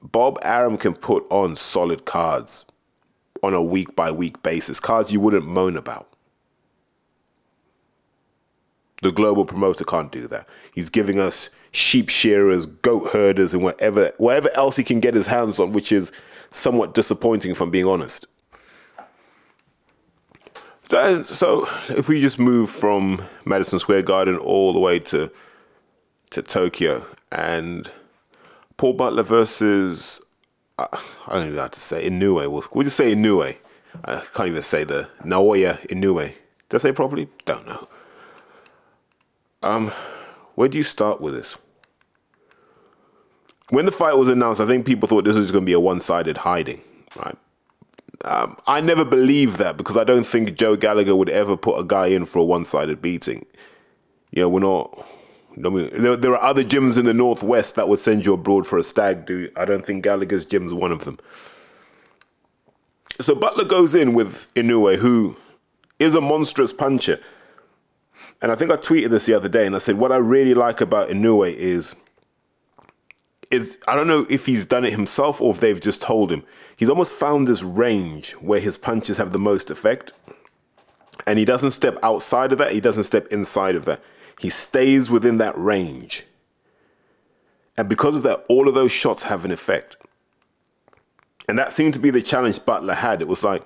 Bob Arum can put on solid cards on a week by week basis, cards you wouldn't moan about. The global promoter can't do that. He's giving us sheep shearers, goat herders, and whatever whatever else he can get his hands on, which is somewhat disappointing, if I'm being honest. So, if we just move from Madison Square Garden all the way to to Tokyo and Paul Butler versus uh, I don't even know how to say Inoue. We'll, we'll just say Inoue. I can't even say the Naoya Inoue. Did I say properly? Don't know. Um, where do you start with this? When the fight was announced, I think people thought this was going to be a one-sided hiding, right? Um, I never believed that because I don't think Joe Gallagher would ever put a guy in for a one-sided beating. You know, we're not. There, there are other gyms in the northwest that would send you abroad for a stag do. I don't think Gallagher's gym's one of them. So Butler goes in with Inoue, who is a monstrous puncher. And I think I tweeted this the other day, and I said what I really like about Inoue is, is I don't know if he's done it himself or if they've just told him. He's almost found this range where his punches have the most effect, and he doesn't step outside of that. He doesn't step inside of that. He stays within that range, and because of that, all of those shots have an effect. And that seemed to be the challenge Butler had. It was like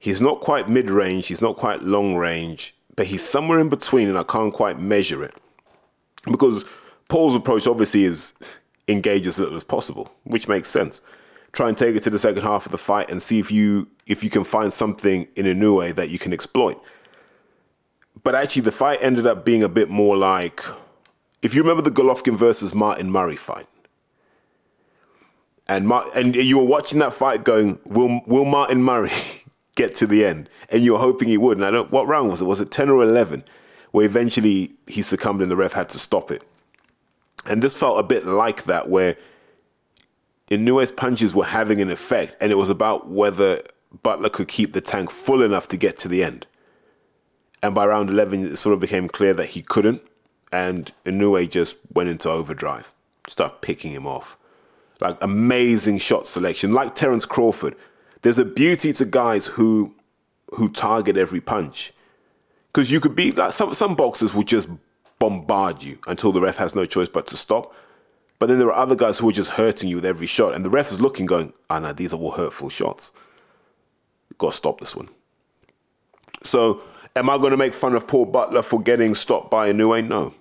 He's not quite mid range, he's not quite long range, but he's somewhere in between, and I can't quite measure it. Because Paul's approach obviously is engage as little as possible, which makes sense. Try and take it to the second half of the fight and see if you if you can find something in a new way that you can exploit. But actually, the fight ended up being a bit more like if you remember the Golovkin versus Martin Murray fight. And Mar- and you were watching that fight, going, "Will Will Martin Murray get to the end?" And you were hoping he would. And I don't. What round was it? Was it ten or eleven? Where eventually he succumbed and the ref had to stop it. And this felt a bit like that, where Inoue's punches were having an effect, and it was about whether Butler could keep the tank full enough to get to the end. And by round 11, it sort of became clear that he couldn't, and Inoue just went into overdrive, started picking him off. Like amazing shot selection, like Terence Crawford. There's a beauty to guys who who target every punch. Because you could be like some some boxers will just bombard you until the ref has no choice but to stop. But then there are other guys who are just hurting you with every shot, and the ref is looking, going, "Ah, oh, no, these are all hurtful shots. Got to stop this one." So, am I going to make fun of Paul Butler for getting stopped by a Inoue? No.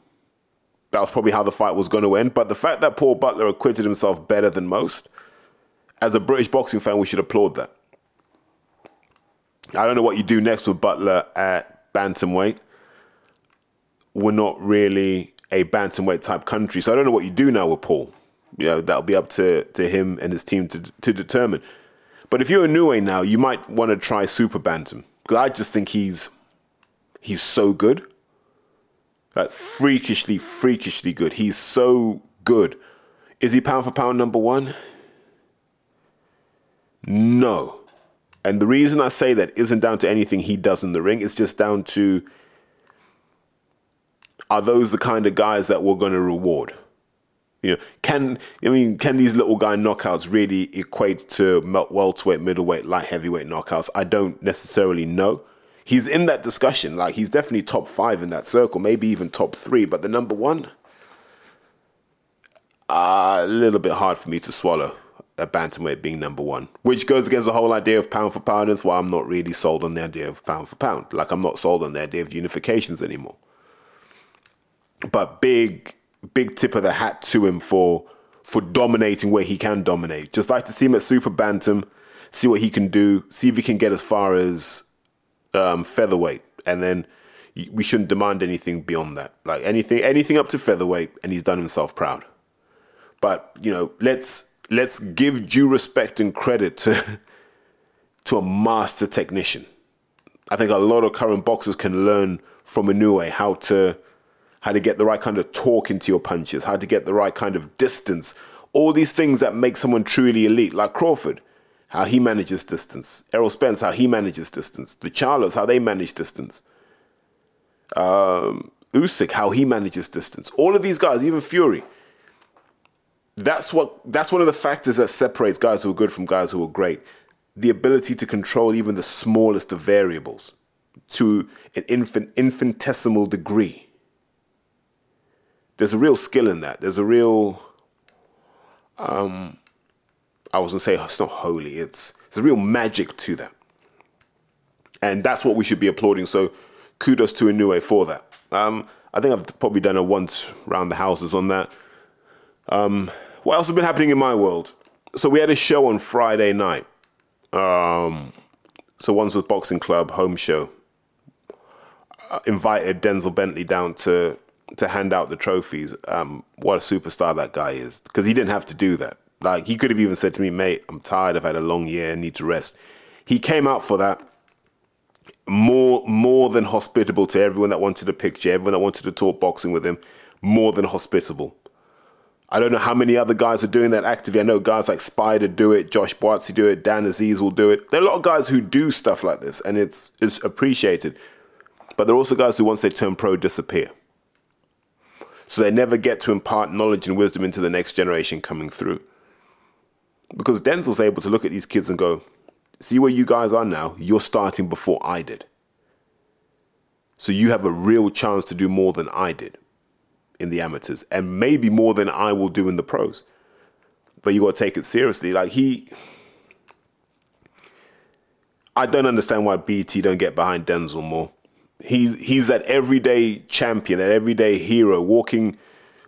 That was probably how the fight was going to end. But the fact that Paul Butler acquitted himself better than most, as a British boxing fan, we should applaud that. I don't know what you do next with Butler at bantamweight. We're not really a bantamweight type country, so I don't know what you do now with Paul. You know, that'll be up to, to him and his team to to determine. But if you're a Inoue now, you might want to try super bantam because I just think he's he's so good, like freakishly, freakishly good. He's so good. Is he pound for pound number one? No. And the reason I say that isn't down to anything he does in the ring. It's just down to are those the kind of guys that we're going to reward? You know, can I mean can these little guy knockouts really equate to welterweight, middleweight, light heavyweight knockouts? I don't necessarily know. He's in that discussion. Like he's definitely top five in that circle, maybe even top three. But the number one, uh, a little bit hard for me to swallow a bantamweight being number one, which goes against the whole idea of pound for pound. That's why I'm not really sold on the idea of pound for pound. Like I'm not sold on the idea of unifications anymore. But big, big tip of the hat to him for for dominating where he can dominate. Just like to see him at super bantam, see what he can do, see if he can get as far as um, featherweight, and then we shouldn't demand anything beyond that. Like anything, anything up to featherweight, and he's done himself proud. But you know, let's let's give due respect and credit to to a master technician. I think a lot of current boxers can learn from Inoue how to how to get the right kind of torque into your punches, how to get the right kind of distance, all these things that make someone truly elite, like Crawford, how he manages distance, Errol Spence, how he manages distance, the Charlos, how they manage distance, um, Usyk, how he manages distance. All of these guys, even Fury, that's what that's one of the factors that separates guys who are good from guys who are great. The ability to control even the smallest of variables to an infant, infinitesimal degree. There's a real skill in that. There's a real um I was gonna say it's not holy, it's there's a real magic to that. And that's what we should be applauding. So kudos to Inoue for that. Um, I think I've probably done a once round the houses on that. Um, what else has been happening in my world? So we had a show on Friday night. Um, so Wandsworth Boxing Club home show. Uh, invited Denzel Bentley down to to hand out the trophies. Um, what a superstar that guy is because he didn't have to do that. Like he could have even said to me, "Mate, I'm tired. I've had a long year. I need to rest." He came out for that. More more than hospitable to everyone that wanted a picture, everyone that wanted to talk boxing with him. More than hospitable. I don't know how many other guys are doing that actively. I know guys like Spider do it, Josh Buatsi do it, Dan Azeez will do it. There are a lot of guys who do stuff like this, and it's it's appreciated. But there are also guys who, once they turn pro, disappear. So they never get to impart knowledge and wisdom into the next generation coming through. Because Denzel's able to look at these kids and go, see where you guys are now? You're starting before I did. So you have a real chance to do more than I did in the amateurs and maybe more than I will do in the pros. But you got to take it seriously. Like he I don't understand why BT don't get behind Denzel more. He he's that everyday champion, that everyday hero, walking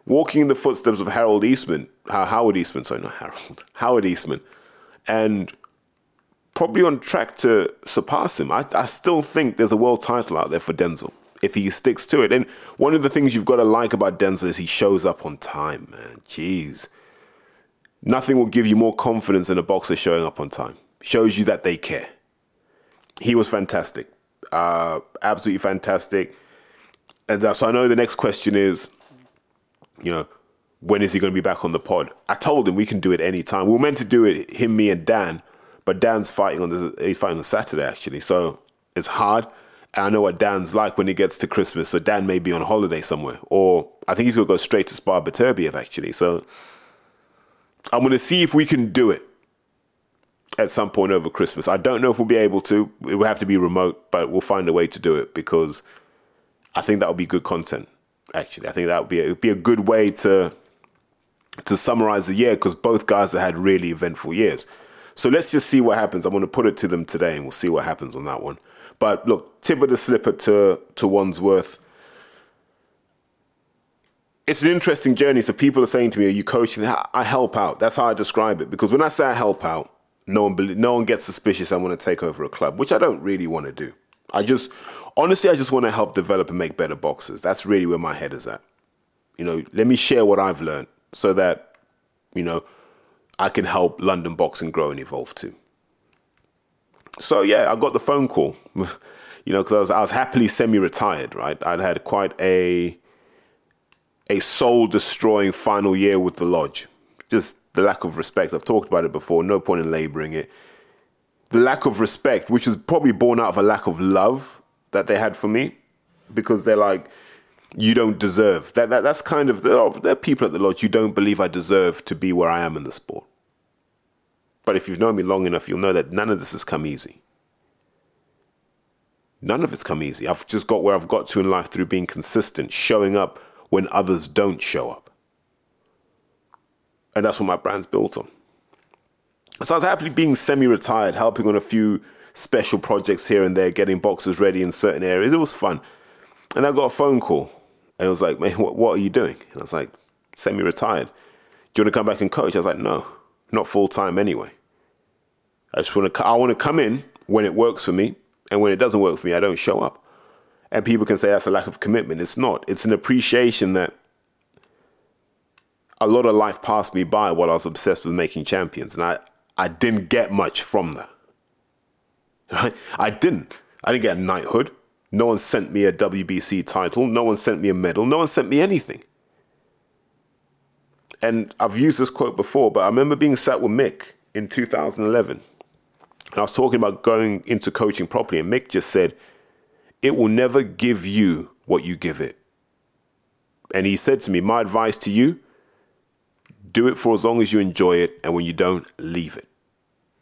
walking in the footsteps of Harold Eastman, Howard Eastman, sorry, not Harold, Howard Eastman, and probably on track to surpass him. I, I still think there's a world title out there for Denzel if he sticks to it. And one of the things you've got to like about Denzel is he shows up on time, man. Jeez. Nothing will give you more confidence than a boxer showing up on time. Shows you that they care. He was fantastic. Uh, absolutely fantastic. And uh, so I know the next question is, you know, when is he going to be back on the pod? I told him we can do it anytime. We were meant to do it, him, me, and Dan, but Dan's fighting on the he's fighting on Saturday actually, so it's hard. I know what Dan's like when he gets to Christmas, so Dan may be on holiday somewhere, or I think he's going to go straight to Spar Beterbiev actually. So I'm going to see if we can do it at some point over Christmas. I don't know if we'll be able to. It will have to be remote, but we'll find a way to do it because I think that would be good content. Actually, I think that would be be a good way to to summarize the year because both guys have had really eventful years. So let's just see what happens. I'm going to put it to them today, and we'll see what happens on that one. But look, tip of the slipper to to Wandsworth. It's an interesting journey. So people are saying to me, "Are you coaching?" I help out. That's how I describe it. Because when I say I help out, no one no one gets suspicious. I want to take over a club, which I don't really want to do. I just honestly, I just want to help develop and make better boxers. That's really where my head is at. You know, let me share what I've learned so that you know I can help London boxing grow and evolve too. So yeah, I got the phone call. you know, because I was I was happily semi-retired. Right, I'd had quite a a soul destroying final year with the lodge. Just the lack of respect. I've talked about it before. No point in laboring it. The lack of respect, which is probably born out of a lack of love that they had for me, because they're like, you don't deserve that. that that's kind of there are, there are people at the lodge you don't believe I deserve to be where I am in the sport. But if you've known me long enough, you'll know that none of this has come easy. None of it's come easy. I've just got where I've got to in life through being consistent, showing up when others don't show up. And that's what my brand's built on. So I was happily being semi retired, helping on a few special projects here and there, getting boxes ready in certain areas. It was fun. And I got a phone call. And it was like, man, what, what are you doing? And I was like, semi retired. Do you want to come back and coach? I was like, no, not full time anyway. I just want to, I want to come in when it works for me. And when it doesn't work for me, I don't show up. And people can say that's a lack of commitment. It's not. It's an appreciation that a lot of life passed me by while I was obsessed with making champions, and I, I didn't get much from that. Right? I didn't. I didn't get a knighthood. No one sent me a WBC title. No one sent me a medal. No one sent me anything. And I've used this quote before, but I remember being sat with Mick in 2011. And I was talking about going into coaching properly, and Mick just said, It will never give you what you give it. And he said to me, My advice to you do it for as long as you enjoy it, and when you don't, leave it.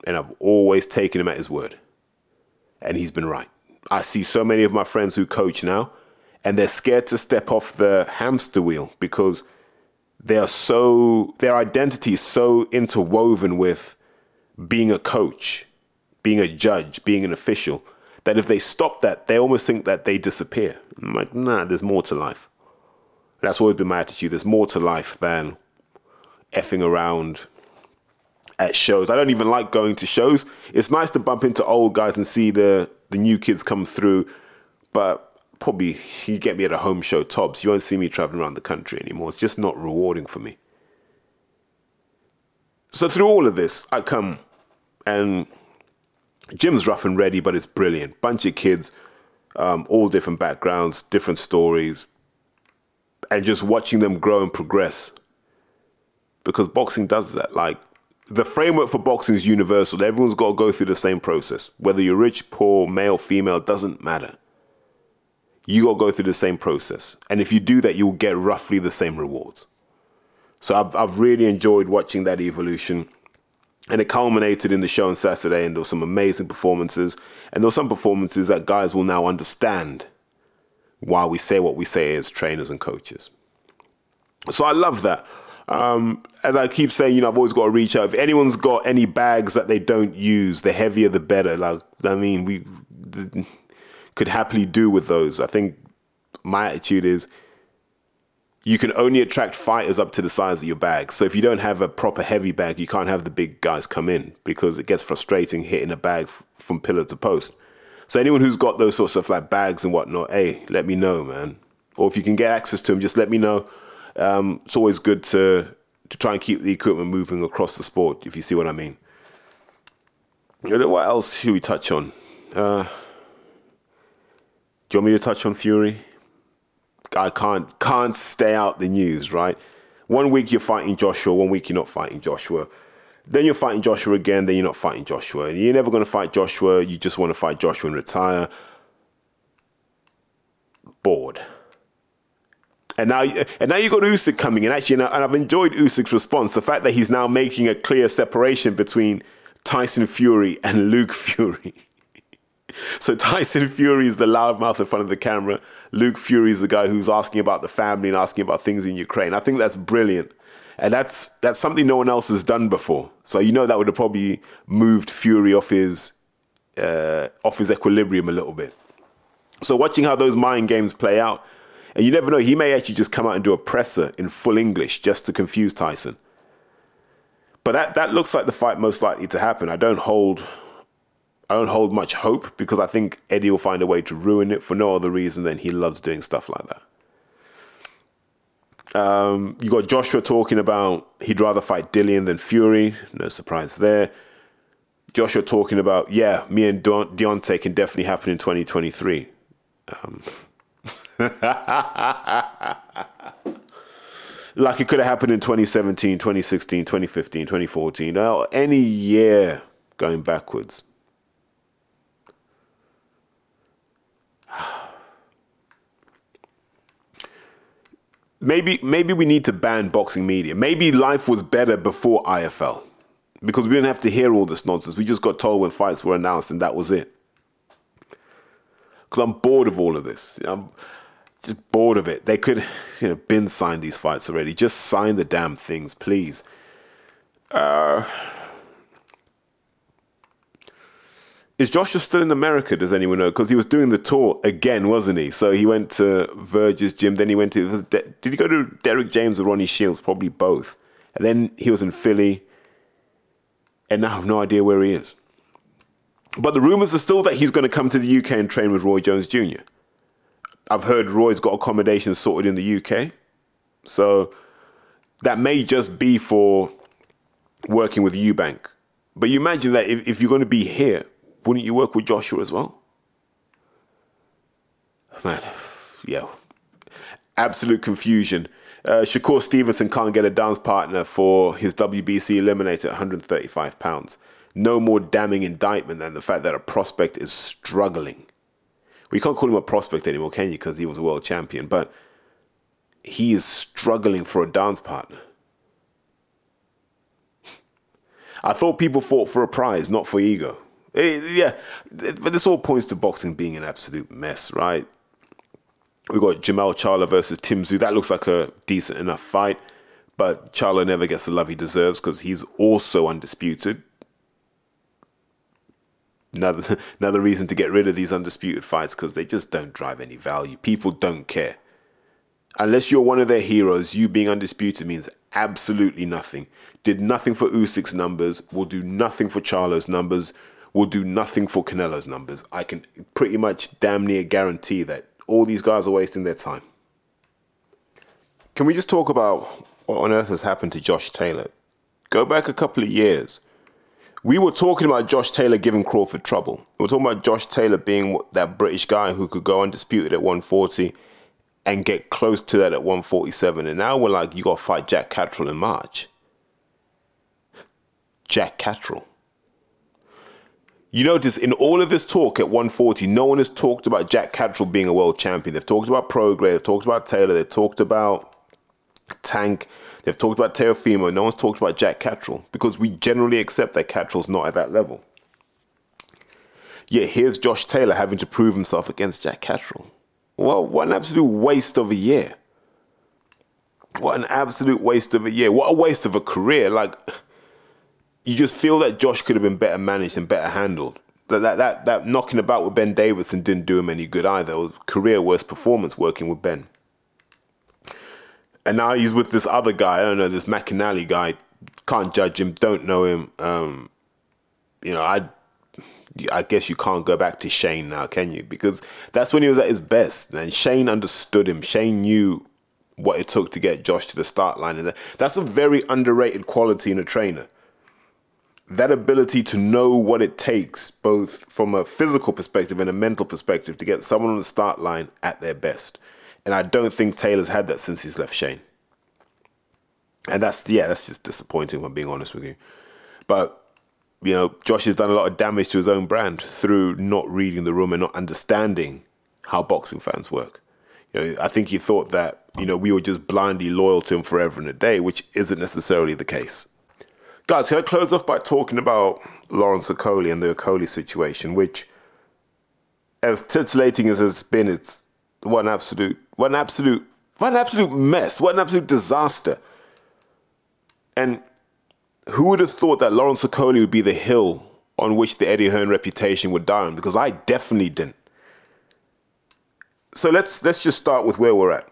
And I've always taken him at his word. And he's been right. I see so many of my friends who coach now, and they're scared to step off the hamster wheel because they are so, their identity is so interwoven with being a coach, being a judge, being an official, that if they stop that, they almost think that they disappear. I'm like, nah, there's more to life. That's always been my attitude. There's more to life than effing around at shows. I don't even like going to shows. It's nice to bump into old guys and see the the new kids come through, but probably you get me at a home show tops. You won't see me traveling around the country anymore. It's just not rewarding for me. So through all of this, I come and gym's rough and ready, but it's brilliant. Bunch of kids, um, all different backgrounds, different stories, and just watching them grow and progress because boxing does that. Like the framework for boxing is universal. Everyone's got to go through the same process. Whether you're rich, poor, male, female, doesn't matter. You to go through the same process. And if you do that, you'll get roughly the same rewards. So I've, I've really enjoyed watching that evolution. And it culminated in the show on Saturday, and there were some amazing performances. And there were some performances that guys will now understand why we say what we say as trainers and coaches. So I love that. Um, as I keep saying, you know, I've always got to reach out. If anyone's got any bags that they don't use, the heavier the better. Like, I mean, we could happily do with those. I think my attitude is you can only attract fighters up to the size of your bag. So if you don't have a proper heavy bag, you can't have the big guys come in because it gets frustrating hitting a bag f- from pillar to post. So anyone who's got those sorts of like bags and whatnot, hey, let me know, man. Or if you can get access to them, just let me know. Um, it's always good to to try and keep the equipment moving across the sport, if you see what I mean. What else should we touch on? Uh, do you want me to touch on Fury? I can't can't stay out the news, right? One week you're fighting Joshua, one week you're not fighting Joshua. Then you're fighting Joshua again, then you're not fighting Joshua. You're never going to fight Joshua, you just want to fight Joshua and retire. Bored. And now, and now you got Usyk coming in. Actually, and I've enjoyed Usyk's response. The fact that he's now making a clear separation between Tyson Fury and Luke Fury. So Tyson Fury is the loudmouth in front of the camera. Luke Fury is the guy who's asking about the family and asking about things in Ukraine. I think that's brilliant. And that's that's something no one else has done before. So you know that would have probably moved Fury off his uh, off his equilibrium a little bit. So watching how those mind games play out, and you never know, he may actually just come out and do a presser in full English just to confuse Tyson. But that that looks like the fight most likely to happen. I don't hold I don't hold much hope because I think Eddie will find a way to ruin it for no other reason than he loves doing stuff like that. Um, you got Joshua talking about he'd rather fight Dillian than Fury. No surprise there. Joshua talking about, yeah, me and De- Deontay can definitely happen in 2023. Um, like it could have happened in 2017, 2016, 2015, 2014, or any year going backwards. Maybe maybe we need to ban boxing media. Maybe life was better before IFL because we didn't have to hear all this nonsense. We just got told when fights were announced, and that was it. Because I'm bored of all of this. I'm just bored of it. They could, you know, been signed these fights already. Just sign the damn things, please. Uh, is Joshua still in America? Does anyone know? Because he was doing the tour again, wasn't he? So he went to Verge's gym. Then he went to. Did he go to Derrick James or Ronnie Shields? Probably both. And then he was in Philly. And now I have no idea where he is. But the rumors are still that he's going to come to the UK and train with Roy Jones Jr. I've heard Roy's got accommodation sorted in the UK. So that may just be for working with Eubank. But you imagine that if, if you're going to be here, wouldn't you work with Joshua as well? Man, yeah. Absolute confusion. Uh, Shakur Stevenson can't get a dance partner for his WBC eliminator at 135 pounds. No more damning indictment than the fact that a prospect is struggling. We can't call him a prospect anymore, can you? Because he was a world champion, but he is struggling for a dance partner. I thought people fought for a prize, not for ego. It, yeah, but this all points to boxing being an absolute mess, right? We've got Jermell Charlo versus Tim Tszyu. That looks like a decent enough fight, but Charlo never gets the love he deserves because he's also undisputed. Another, another reason to get rid of these undisputed fights because they just don't drive any value. People don't care. Unless you're one of their heroes, you being undisputed means absolutely nothing. Did nothing for Usyk's numbers, will do nothing for Charlo's numbers, will do nothing for Canelo's numbers. I can pretty much damn near guarantee that all these guys are wasting their time. Can we just talk about what on earth has happened to Josh Taylor? Go back a couple of years. We were talking about Josh Taylor giving Crawford trouble. We were talking about Josh Taylor being that British guy who could go undisputed at 140 and get close to that at 147. And now we're like, you got to fight Jack Catterall in March. Jack Catterall. You notice in all of this talk at 140, no one has talked about Jack Catterall being a world champion. They've talked about Prograis, they've talked about Taylor, they've talked about Tank, they've talked about Teofimo. No one's talked about Jack Catterall because we generally accept that Catterall's not at that level. Yet here's Josh Taylor having to prove himself against Jack Catterall. Well, what an absolute waste of a year. what an absolute waste of a year. What a waste of a career. Like, you just feel that Josh could have been better managed and better handled. That, that, that, that knocking about with Ben Davison didn't do him any good either. Career worst performance working with Ben. And now he's with this other guy. I don't know, this McInally guy. Can't judge him. Don't know him. Um, you know, I I guess you can't go back to Shane now, can you? Because that's when he was at his best. And Shane understood him. Shane knew what it took to get Josh to the start line. And that's a very underrated quality in a trainer. That ability to know what it takes, both from a physical perspective and a mental perspective, to get someone on the start line at their best. And I don't think Taylor's had that since he's left Shane. And that's, yeah, that's just disappointing, if I'm being honest with you. But you know, Josh has done a lot of damage to his own brand through not reading the room and not understanding how boxing fans work. You know, I think he thought that, you know, we were just blindly loyal to him forever and a day, which isn't necessarily the case. Guys, can I close off by talking about Lawrence Okolie and the Okolie situation, which, as titillating as it's been, it's one absolute, one absolute, one absolute mess, one absolute disaster. And who would have thought that Lawrence Okolie would be the hill on which the Eddie Hearn reputation would die on? Because I definitely didn't. So let's let's just start with where we're at.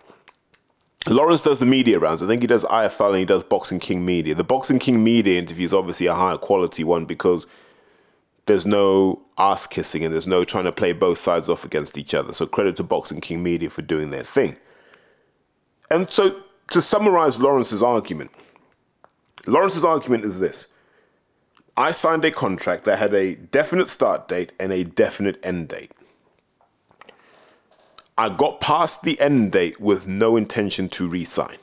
Lawrence does the media rounds. I think he does IFL and he does Boxing King Media. The Boxing King Media interview is obviously a higher quality one because there's no ass kissing and there's no trying to play both sides off against each other. So credit to Boxing King Media for doing their thing. And so to summarize Lawrence's argument, Lawrence's argument is this I signed a contract that had a definite start date and a definite end date. I got past the end date with no intention to resign.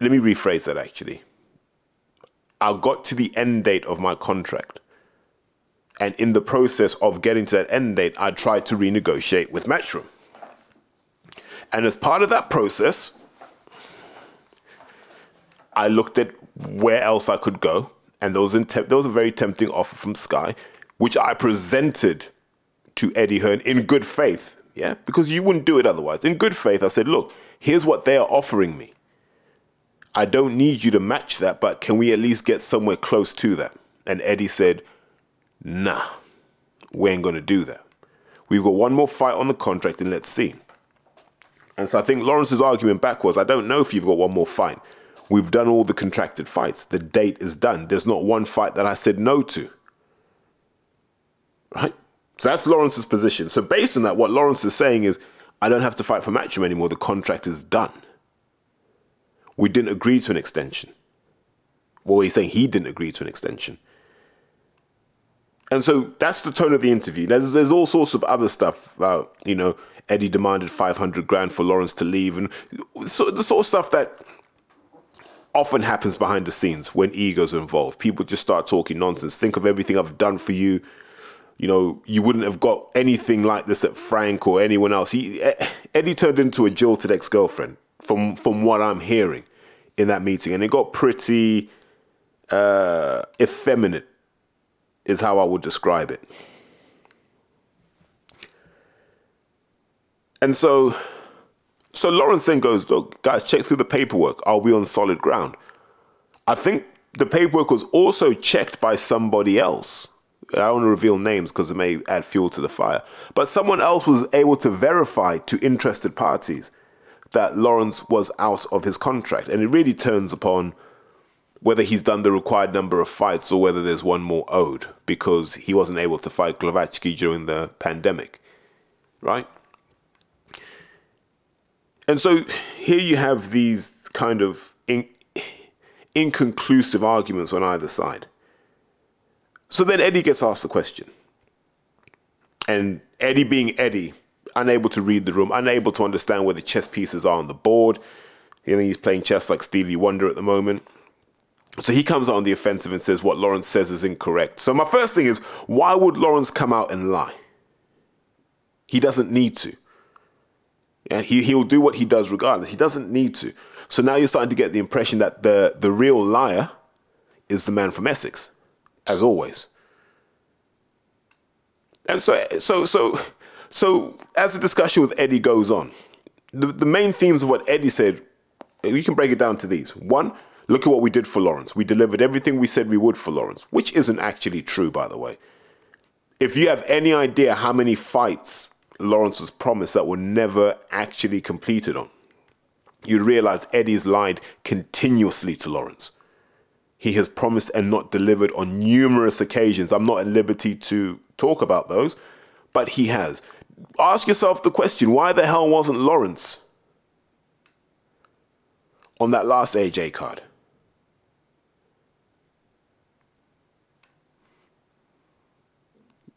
Let me rephrase that actually. I got to the end date of my contract. And in the process of getting to that end date, I tried to renegotiate with Matchroom. And as part of that process, I looked at where else I could go, and there was, te- there was a very tempting offer from Sky, which I presented to Eddie Hearn in good faith. Yeah, because you wouldn't do it otherwise. In good faith, I said, look, here's what they are offering me. I don't need you to match that, but can we at least get somewhere close to that? And Eddie said, nah, we ain't going to do that. We've got one more fight on the contract and let's see. And so I think Lawrence's argument back was, I don't know if you've got one more fight. We've done all the contracted fights. The date is done. There's not one fight that I said no to. Right? So that's Lawrence's position. So based on that, what Lawrence is saying is, I don't have to fight for Matchroom anymore. The contract is done. We didn't agree to an extension. Well, he's saying he didn't agree to an extension. And so that's the tone of the interview. There's, there's all sorts of other stuff about, you know, Eddie demanded 500 grand for Lawrence to leave and so, the sort of stuff that often happens behind the scenes when egos are involved. People just start talking nonsense. Think of everything I've done for you. You know, you wouldn't have got anything like this at Frank or anyone else. He, Eddie turned into a jilted ex girlfriend, from from what I'm hearing in that meeting, and it got pretty uh, effeminate, is how I would describe it. And so so Lawrence then goes, Look, guys, check through the paperwork. Are we on solid ground? I think the paperwork was also checked by somebody else. I don't want to reveal names because it may add fuel to the fire. But someone else was able to verify to interested parties that Lawrence was out of his contract. And it really turns upon whether he's done the required number of fights or whether there's one more owed because he wasn't able to fight Glowacki during the pandemic. Right? And so here you have these kind of in, inconclusive arguments on either side. So then Eddie gets asked the question. And Eddie, being Eddie, unable to read the room, unable to understand where the chess pieces are on the board. You know, he's playing chess like Stevie Wonder at the moment. So he comes out on the offensive and says what Lawrence says is incorrect. So my first thing is, why would Lawrence come out and lie? He doesn't need to. Yeah, he, he'll do what he does regardless. He doesn't need to. So now you're starting to get the impression that the, the real liar is the man from Essex, as always. And so, so, so, so, as the discussion with Eddie goes on, the, the main themes of what Eddie said, we can break it down to these. One, look at what we did for Lawrence. We delivered everything we said we would for Lawrence, which isn't actually true, by the way. If you have any idea how many fights Lawrence was promised that were never actually completed on, you'd realize Eddie's lied continuously to Lawrence. He has promised and not delivered on numerous occasions. I'm not at liberty to talk about those, but he has. Ask yourself the question why the hell wasn't Lawrence on that last AJ card?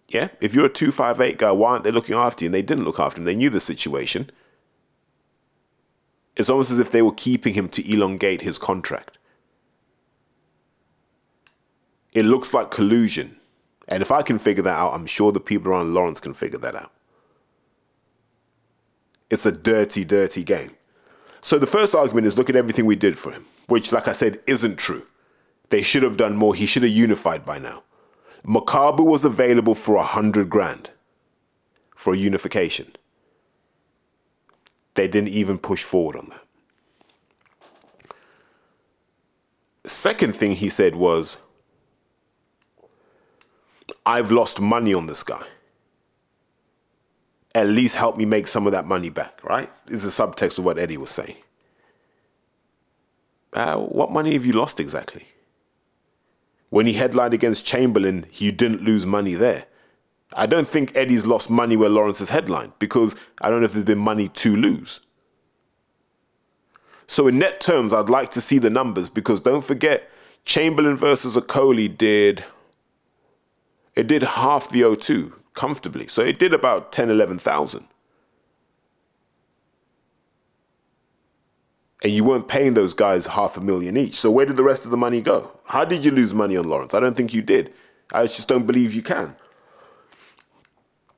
Yeah, if you're a 258 guy, why aren't they looking after you? And they didn't look after him. They knew the situation. It's almost as if they were keeping him to elongate his contract. It looks like collusion. And if I can figure that out, I'm sure the people around Lawrence can figure that out. It's a dirty, dirty game. So the first argument is look at everything we did for him, which, like I said, isn't true. They should have done more. He should have unified by now. Makabu was available for a hundred grand for unification. They didn't even push forward on that. second thing he said was, I've lost money on this guy. At least help me make some of that money back, right? Is the subtext of what Eddie was saying. Uh, what money have you lost exactly? When he headlined against Chamberlain, you didn't lose money there. I don't think Eddie's lost money where Lawrence has headlined because I don't know if there's been money to lose. So in net terms, I'd like to see the numbers because don't forget, Chamberlain versus Okolie did it did half the O2 comfortably. So it did about 10, 11,000. and you weren't paying those guys half a million each. So where did the rest of the money go? How did you lose money on Lawrence? I don't think you did. I just don't believe you can.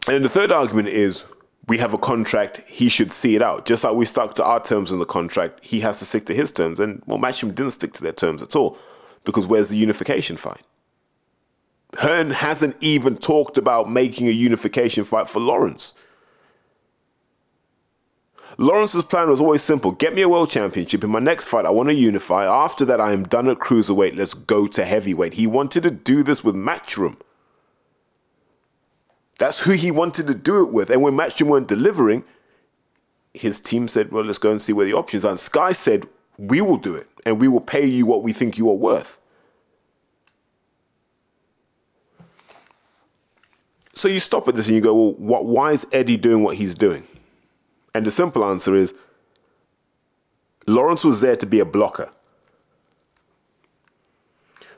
And the third argument is we have a contract, he should see it out. Just like we stuck to our terms in the contract, he has to stick to his terms. And well, Matchroom didn't stick to their terms at all. Because where's the unification fight? Hearn hasn't even talked about making a unification fight for Lawrence. Lawrence's plan was always simple get me a world championship. In my next fight, I want to unify. After that, I am done at cruiserweight. Let's go to heavyweight. He wanted to do this with Matchroom. That's who he wanted to do it with. And when Matchroom weren't delivering, his team said, Well, let's go and see where the options are. And Sky said, We will do it and we will pay you what we think you are worth. So you stop at this and you go, Well, what, why is Eddie doing what he's doing? And the simple answer is Lawrence was there to be a blocker.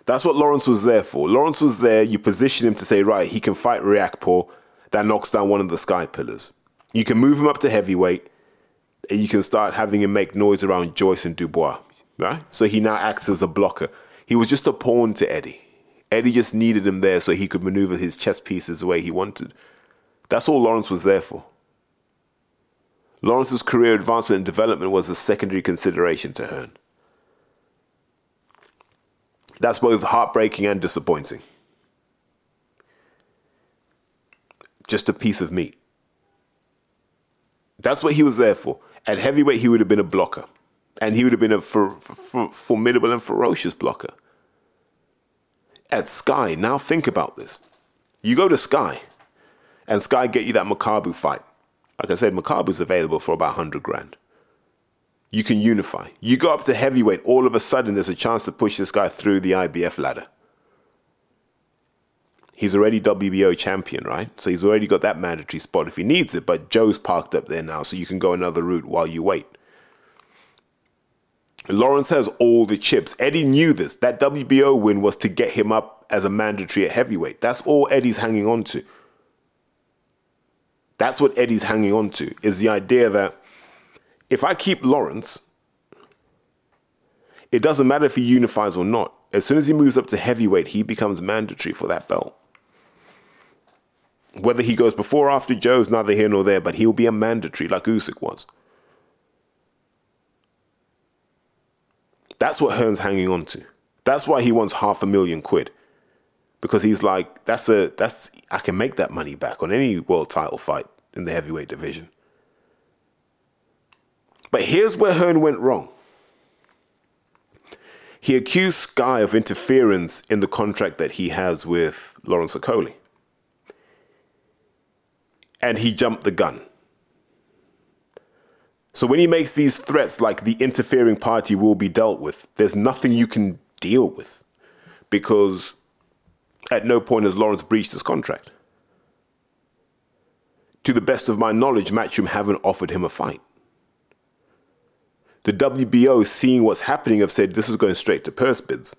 That's what Lawrence was there for. Lawrence was there, you position him to say, right, he can fight Riakporhe, that knocks down one of the sky pillars. You can move him up to heavyweight, and you can start having him make noise around Joyce and Dubois, right? So he now acts as a blocker. He was just a pawn to Eddie. Eddie just needed him there so he could maneuver his chess pieces the way he wanted. That's all Lawrence was there for. Lawrence's career advancement and development was a secondary consideration to Hearn. That's both heartbreaking and disappointing. Just a piece of meat. That's what he was there for. At heavyweight, he would have been a blocker. And he would have been a for, for, formidable and ferocious blocker. At Sky, now think about this. You go to Sky, and Sky get you that Makabu fight. Like I said, Makabu's available for about 100 grand. You can unify. You go up to heavyweight, all of a sudden there's a chance to push this guy through the IBF ladder. He's already WBO champion, right? So he's already got that mandatory spot if he needs it, but Joe's parked up there now, so you can go another route while you wait. Lawrence has all the chips. Eddie knew this. That WBO win was to get him up as a mandatory at heavyweight. That's all Eddie's hanging on to. That's what Eddie's hanging on to is the idea that if I keep Lawrence, it doesn't matter if he unifies or not. As soon as he moves up to heavyweight, he becomes mandatory for that belt. Whether he goes before or after Joe's neither here nor there, but he'll be a mandatory like Usyk was. That's what Hearn's hanging on to. That's why he wants half a million quid because he's like, that's a that's I can make that money back on any world title fight in the heavyweight division. But here's where Hearn went wrong. He accused Sky of interference in the contract that he has with Lawrence Okolie. And he jumped the gun. So when he makes these threats like the interfering party will be dealt with, there's nothing you can deal with because at no point has Lawrence breached his contract. To the best of my knowledge, Matchroom haven't offered him a fight. The WBO, seeing what's happening, have said this is going straight to purse bids.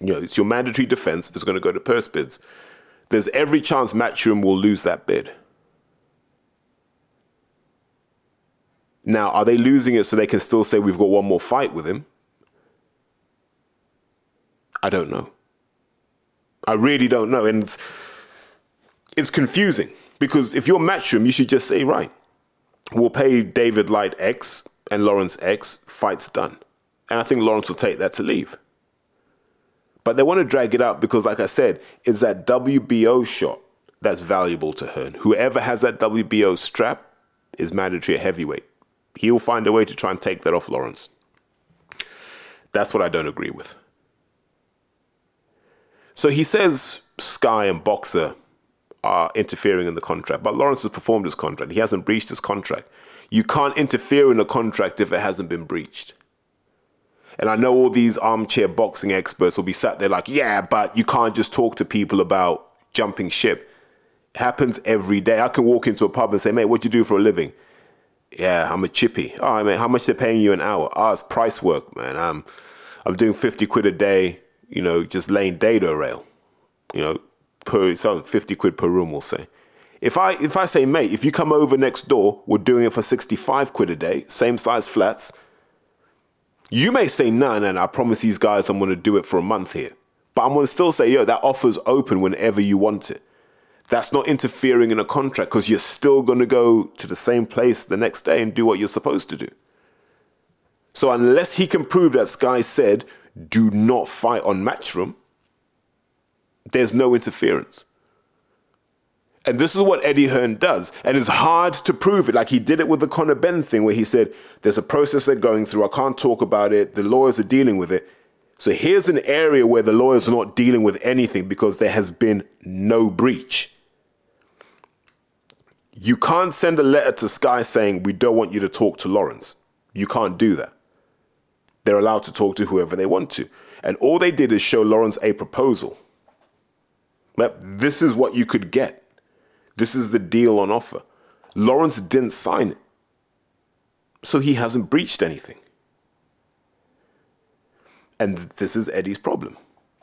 You know, it's your mandatory defense, it's going to go to purse bids. There's every chance Matchroom will lose that bid. Now, are they losing it so they can still say we've got one more fight with him? I don't know. I really don't know. And it's, confusing because if you're Matchroom, you should just say, right, we'll pay David Light X and Lawrence X, fight's done. And I think Lawrence will take that to leave. But they want to drag it out because, like I said, it's that WBO shot that's valuable to Hearn. Whoever has that WBO strap is mandatory at heavyweight. He'll find a way to try and take that off Lawrence. That's what I don't agree with. So he says Sky and Boxxer are interfering in the contract, but Lawrence has performed his contract. He hasn't breached his contract. You can't interfere in a contract if it hasn't been breached. And I know all these armchair boxing experts will be sat there like, yeah, but you can't just talk to people about jumping ship. It happens every day. I can walk into a pub and say, mate, what do you do for a living? Yeah, I'm a chippy. All right, man, how much they're paying you an hour? Ah, oh, it's price work, man. I'm, I'm doing 50 quid a day, you know, just laying dado rail. You know, per, so 50 quid per room, we'll say. If I if I say, mate, if you come over next door, we're doing it for 65 quid a day, same size flats. You may say, no, no, I promise these guys I'm gonna do it for a month here. But I'm gonna still say, yo, that offer's open whenever you want it. That's not interfering in a contract because you're still gonna go to the same place the next day and do what you're supposed to do. So unless he can prove that Sky said, do not fight on matchroom, there's no interference. And this is what Eddie Hearn does. And it's hard to prove it. Like he did it with the Conor Benn thing, where he said, There's a process they're going through. I can't talk about it. The lawyers are dealing with it. So here's an area where the lawyers are not dealing with anything because there has been no breach. You can't send a letter to Sky saying, We don't want you to talk to Lawrence. You can't do that. They're allowed to talk to whoever they want to. And all they did is show Lawrence a proposal. This is what you could get. This is the deal on offer. Lawrence didn't sign it. So he hasn't breached anything. And this is Eddie's problem.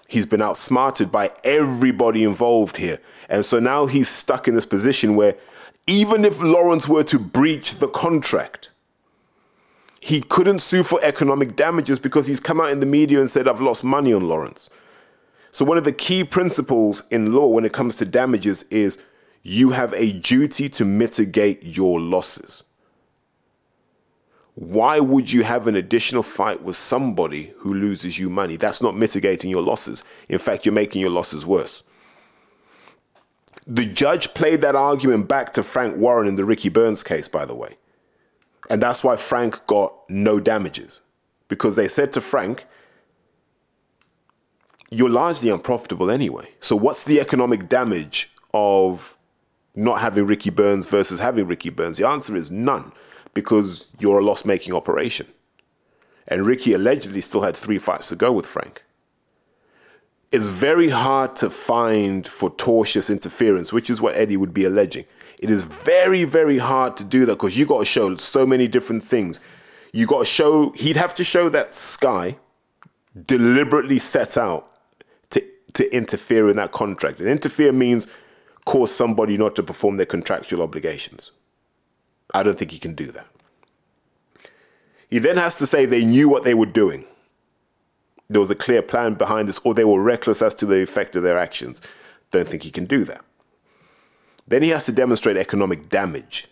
He's been outsmarted by everybody involved here. And so now he's stuck in this position where even if Lawrence were to breach the contract, he couldn't sue for economic damages because he's come out in the media and said, I've lost money on Lawrence. So, one of the key principles in law when it comes to damages is you have a duty to mitigate your losses. Why would you have an additional fight with somebody who loses you money? That's not mitigating your losses. In fact, you're making your losses worse. The judge played that argument back to Frank Warren in the Ricky Burns case, by the way. And that's why Frank got no damages. Because they said to Frank, you're largely unprofitable anyway. So what's the economic damage of not having Ricky Burns versus having Ricky Burns? The answer is none, because you're a loss making operation. And Ricky allegedly still had three fights to go with Frank. It's very hard to find for tortious interference, which is what Eddie would be alleging. It is very, very hard to do that because you got to show so many different things. You got to show, he'd have to show that Sky deliberately set out to, to interfere in that contract. And interfere means cause somebody not to perform their contractual obligations. I don't think he can do that. He then has to say they knew what they were doing. There was a clear plan behind this, or they were reckless as to the effect of their actions. Don't think he can do that. Then he has to demonstrate economic damage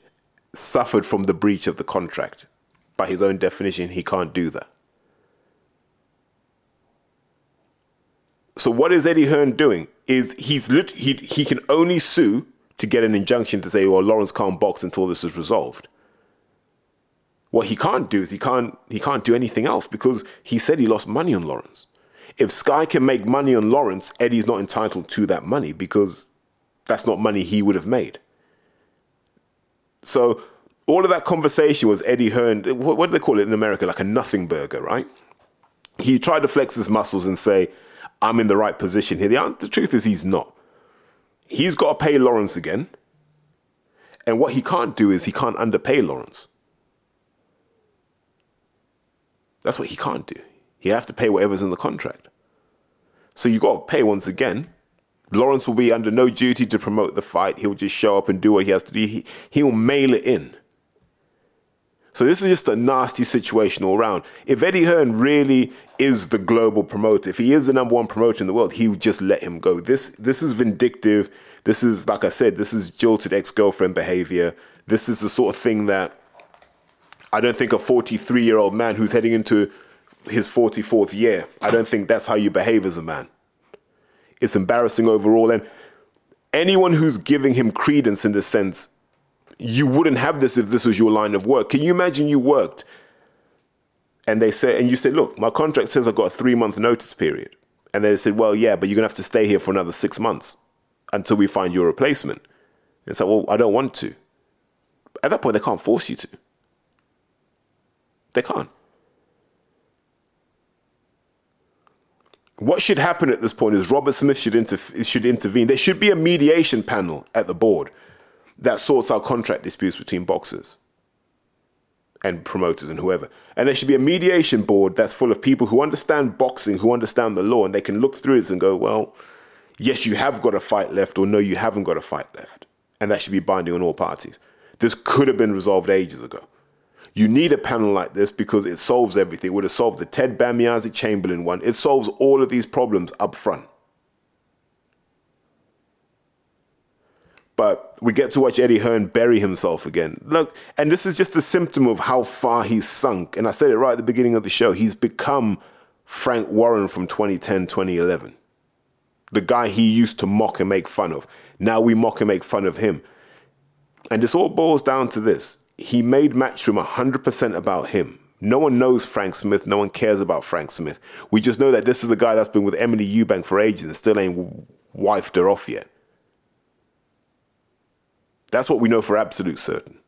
suffered from the breach of the contract. By his own definition, he can't do that. So what is Eddie Hearn doing? Is he's lit, he he can only sue to get an injunction to say, well, Lawrence can't box until this is resolved. What he can't do is he can't he can't do anything else because he said he lost money on Lawrence. If Sky can make money on Lawrence, Eddie's not entitled to that money because that's not money he would have made. So all of that conversation was Eddie Hearn. What, what do they call it in America? Like a nothing burger, right? He tried to flex his muscles and say, "I'm in the right position here." The, the truth is, he's not. He's got to pay Lawrence again, and what he can't do is he can't underpay Lawrence. That's what he can't do. He has to pay whatever's in the contract. So you got to pay once again. Lawrence will be under no duty to promote the fight. He'll just show up and do what he has to do. He, he'll mail it in. So this is just a nasty situation all around. If Eddie Hearn really is the global promoter, if he is the number one promoter in the world, he would just let him go. This this is vindictive. This is like I said, this is jilted ex-girlfriend behavior. This is the sort of thing that I don't think a 43 year old man who's heading into his 44th year, I don't think that's how you behave as a man. It's embarrassing overall. And anyone who's giving him credence in this sense, you wouldn't have this if this was your line of work. Can you imagine you worked and they say, and you said, look, my contract says I've got a three month notice period. And they said, well, yeah, but you're going to have to stay here for another six months until we find your replacement. And it's like, well, I don't want to. At that point, they can't force you to. They can't. What should happen at this point is Robert Smith should, inter- should intervene. There should be a mediation panel at the board that sorts out contract disputes between boxers and promoters and whoever. And there should be a mediation board that's full of people who understand boxing, who understand the law, and they can look through it and go, well, yes, you have got a fight left, or no, you haven't got a fight left. And that should be binding on all parties. This could have been resolved ages ago. You need a panel like this because it solves everything. It would have solved the Ted Bamiyazi Chamberlain one. It solves all of these problems up front. But we get to watch Eddie Hearn bury himself again. Look, and this is just a symptom of how far he's sunk. And I said it right at the beginning of the show. He's become Frank Warren from 2010, 2011. The guy he used to mock and make fun of. Now we mock and make fun of him. And this all boils down to this he made Matchroom 100% about him. No one knows Frank Smith. No one cares about Frank Smith. We just know that this is the guy that's been with Emily Eubank for ages and still ain't wifed her off yet. That's what we know for absolute certain.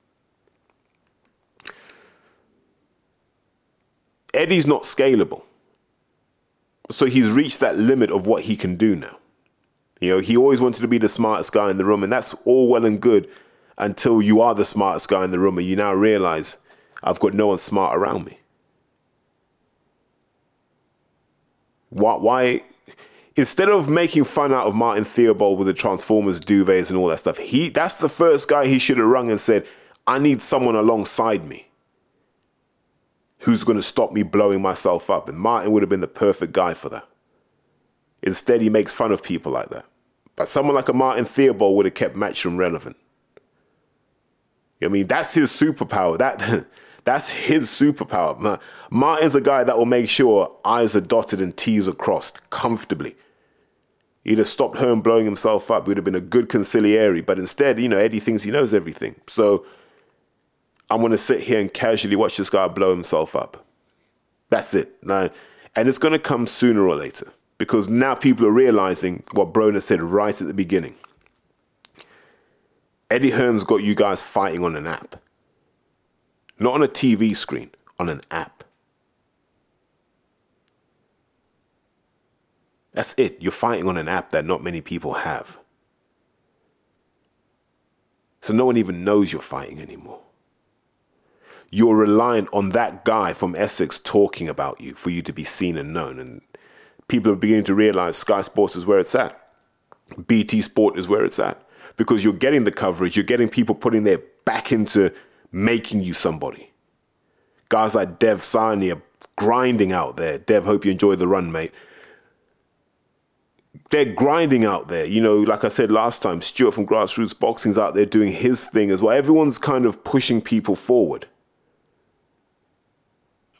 Eddie's not scalable. So he's reached that limit of what he can do now. You know, he always wanted to be the smartest guy in the room, and that's all well and good until you are the smartest guy in the room and you now realize I've got no one smart around me. Why, why instead of making fun out of Martin Theobald with the Transformers duvets and all that stuff, he that's the first guy he should have rung and said, I need someone alongside me who's going to stop me blowing myself up. And Martin would have been the perfect guy for that. Instead, he makes fun of people like that. But someone like a Martin Theobald would have kept Matchroom relevant. I mean, that's his superpower. That that's his superpower. Martin's a guy that will make sure I's are dotted and T's are crossed comfortably. He'd have stopped Hearn blowing himself up. He would have been a good conciliary. But instead, you know, Eddie thinks he knows everything. So I'm going to sit here and casually watch this guy blow himself up. That's it. Now, and it's going to come sooner or later because now people are realizing what Broner said right at the beginning. Eddie Hearn's got you guys fighting on an app. Not on a TV screen, on an app. That's it. You're fighting on an app that not many people have. So no one even knows you're fighting anymore. You're reliant on that guy from Essex talking about you for you to be seen and known. And people are beginning to realize Sky Sports is where it's at. BT Sport is where it's at because you're getting the coverage, you're getting people putting their back into making you somebody. Guys like Dev Sani are grinding out there. Dev, hope you enjoyed the run, mate. They're grinding out there. You know, like I said last time, Stuart from Grassroots Boxing's out there doing his thing as well. Everyone's kind of pushing people forward.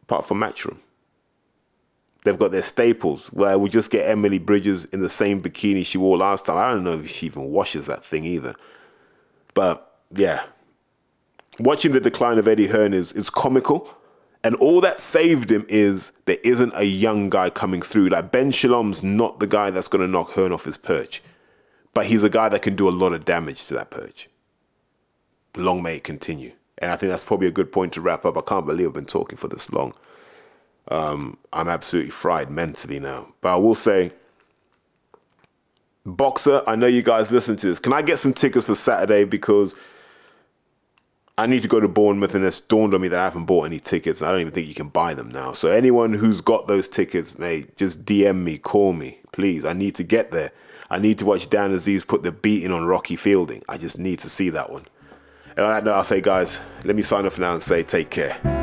Apart from Matchroom. They've got their staples. Where we just get Ebanie Bridges in the same bikini she wore last time. I don't know if she even washes that thing either. But yeah, watching the decline of Eddie Hearn is is comical. And all that saved him is there isn't a young guy coming through. Like Ben Shalom's not the guy that's going to knock Hearn off his perch, but he's a guy that can do a lot of damage to that perch. Long may it continue. And I think that's probably a good point to wrap up. I can't believe I've been talking for this long. Um, I'm absolutely fried mentally now. But I will say, Boxxer, I know you guys listen to this. Can I get some tickets for Saturday? Because I need to go to Bournemouth, and it's dawned on me that I haven't bought any tickets. I don't even think you can buy them now. So anyone who's got those tickets, mate, just DM me, call me, please. I need to get there. I need to watch Dan Azeez put the beating on Rocky Fielding. I just need to see that one. And on that note, I'll say, guys, let me sign off now and say take care.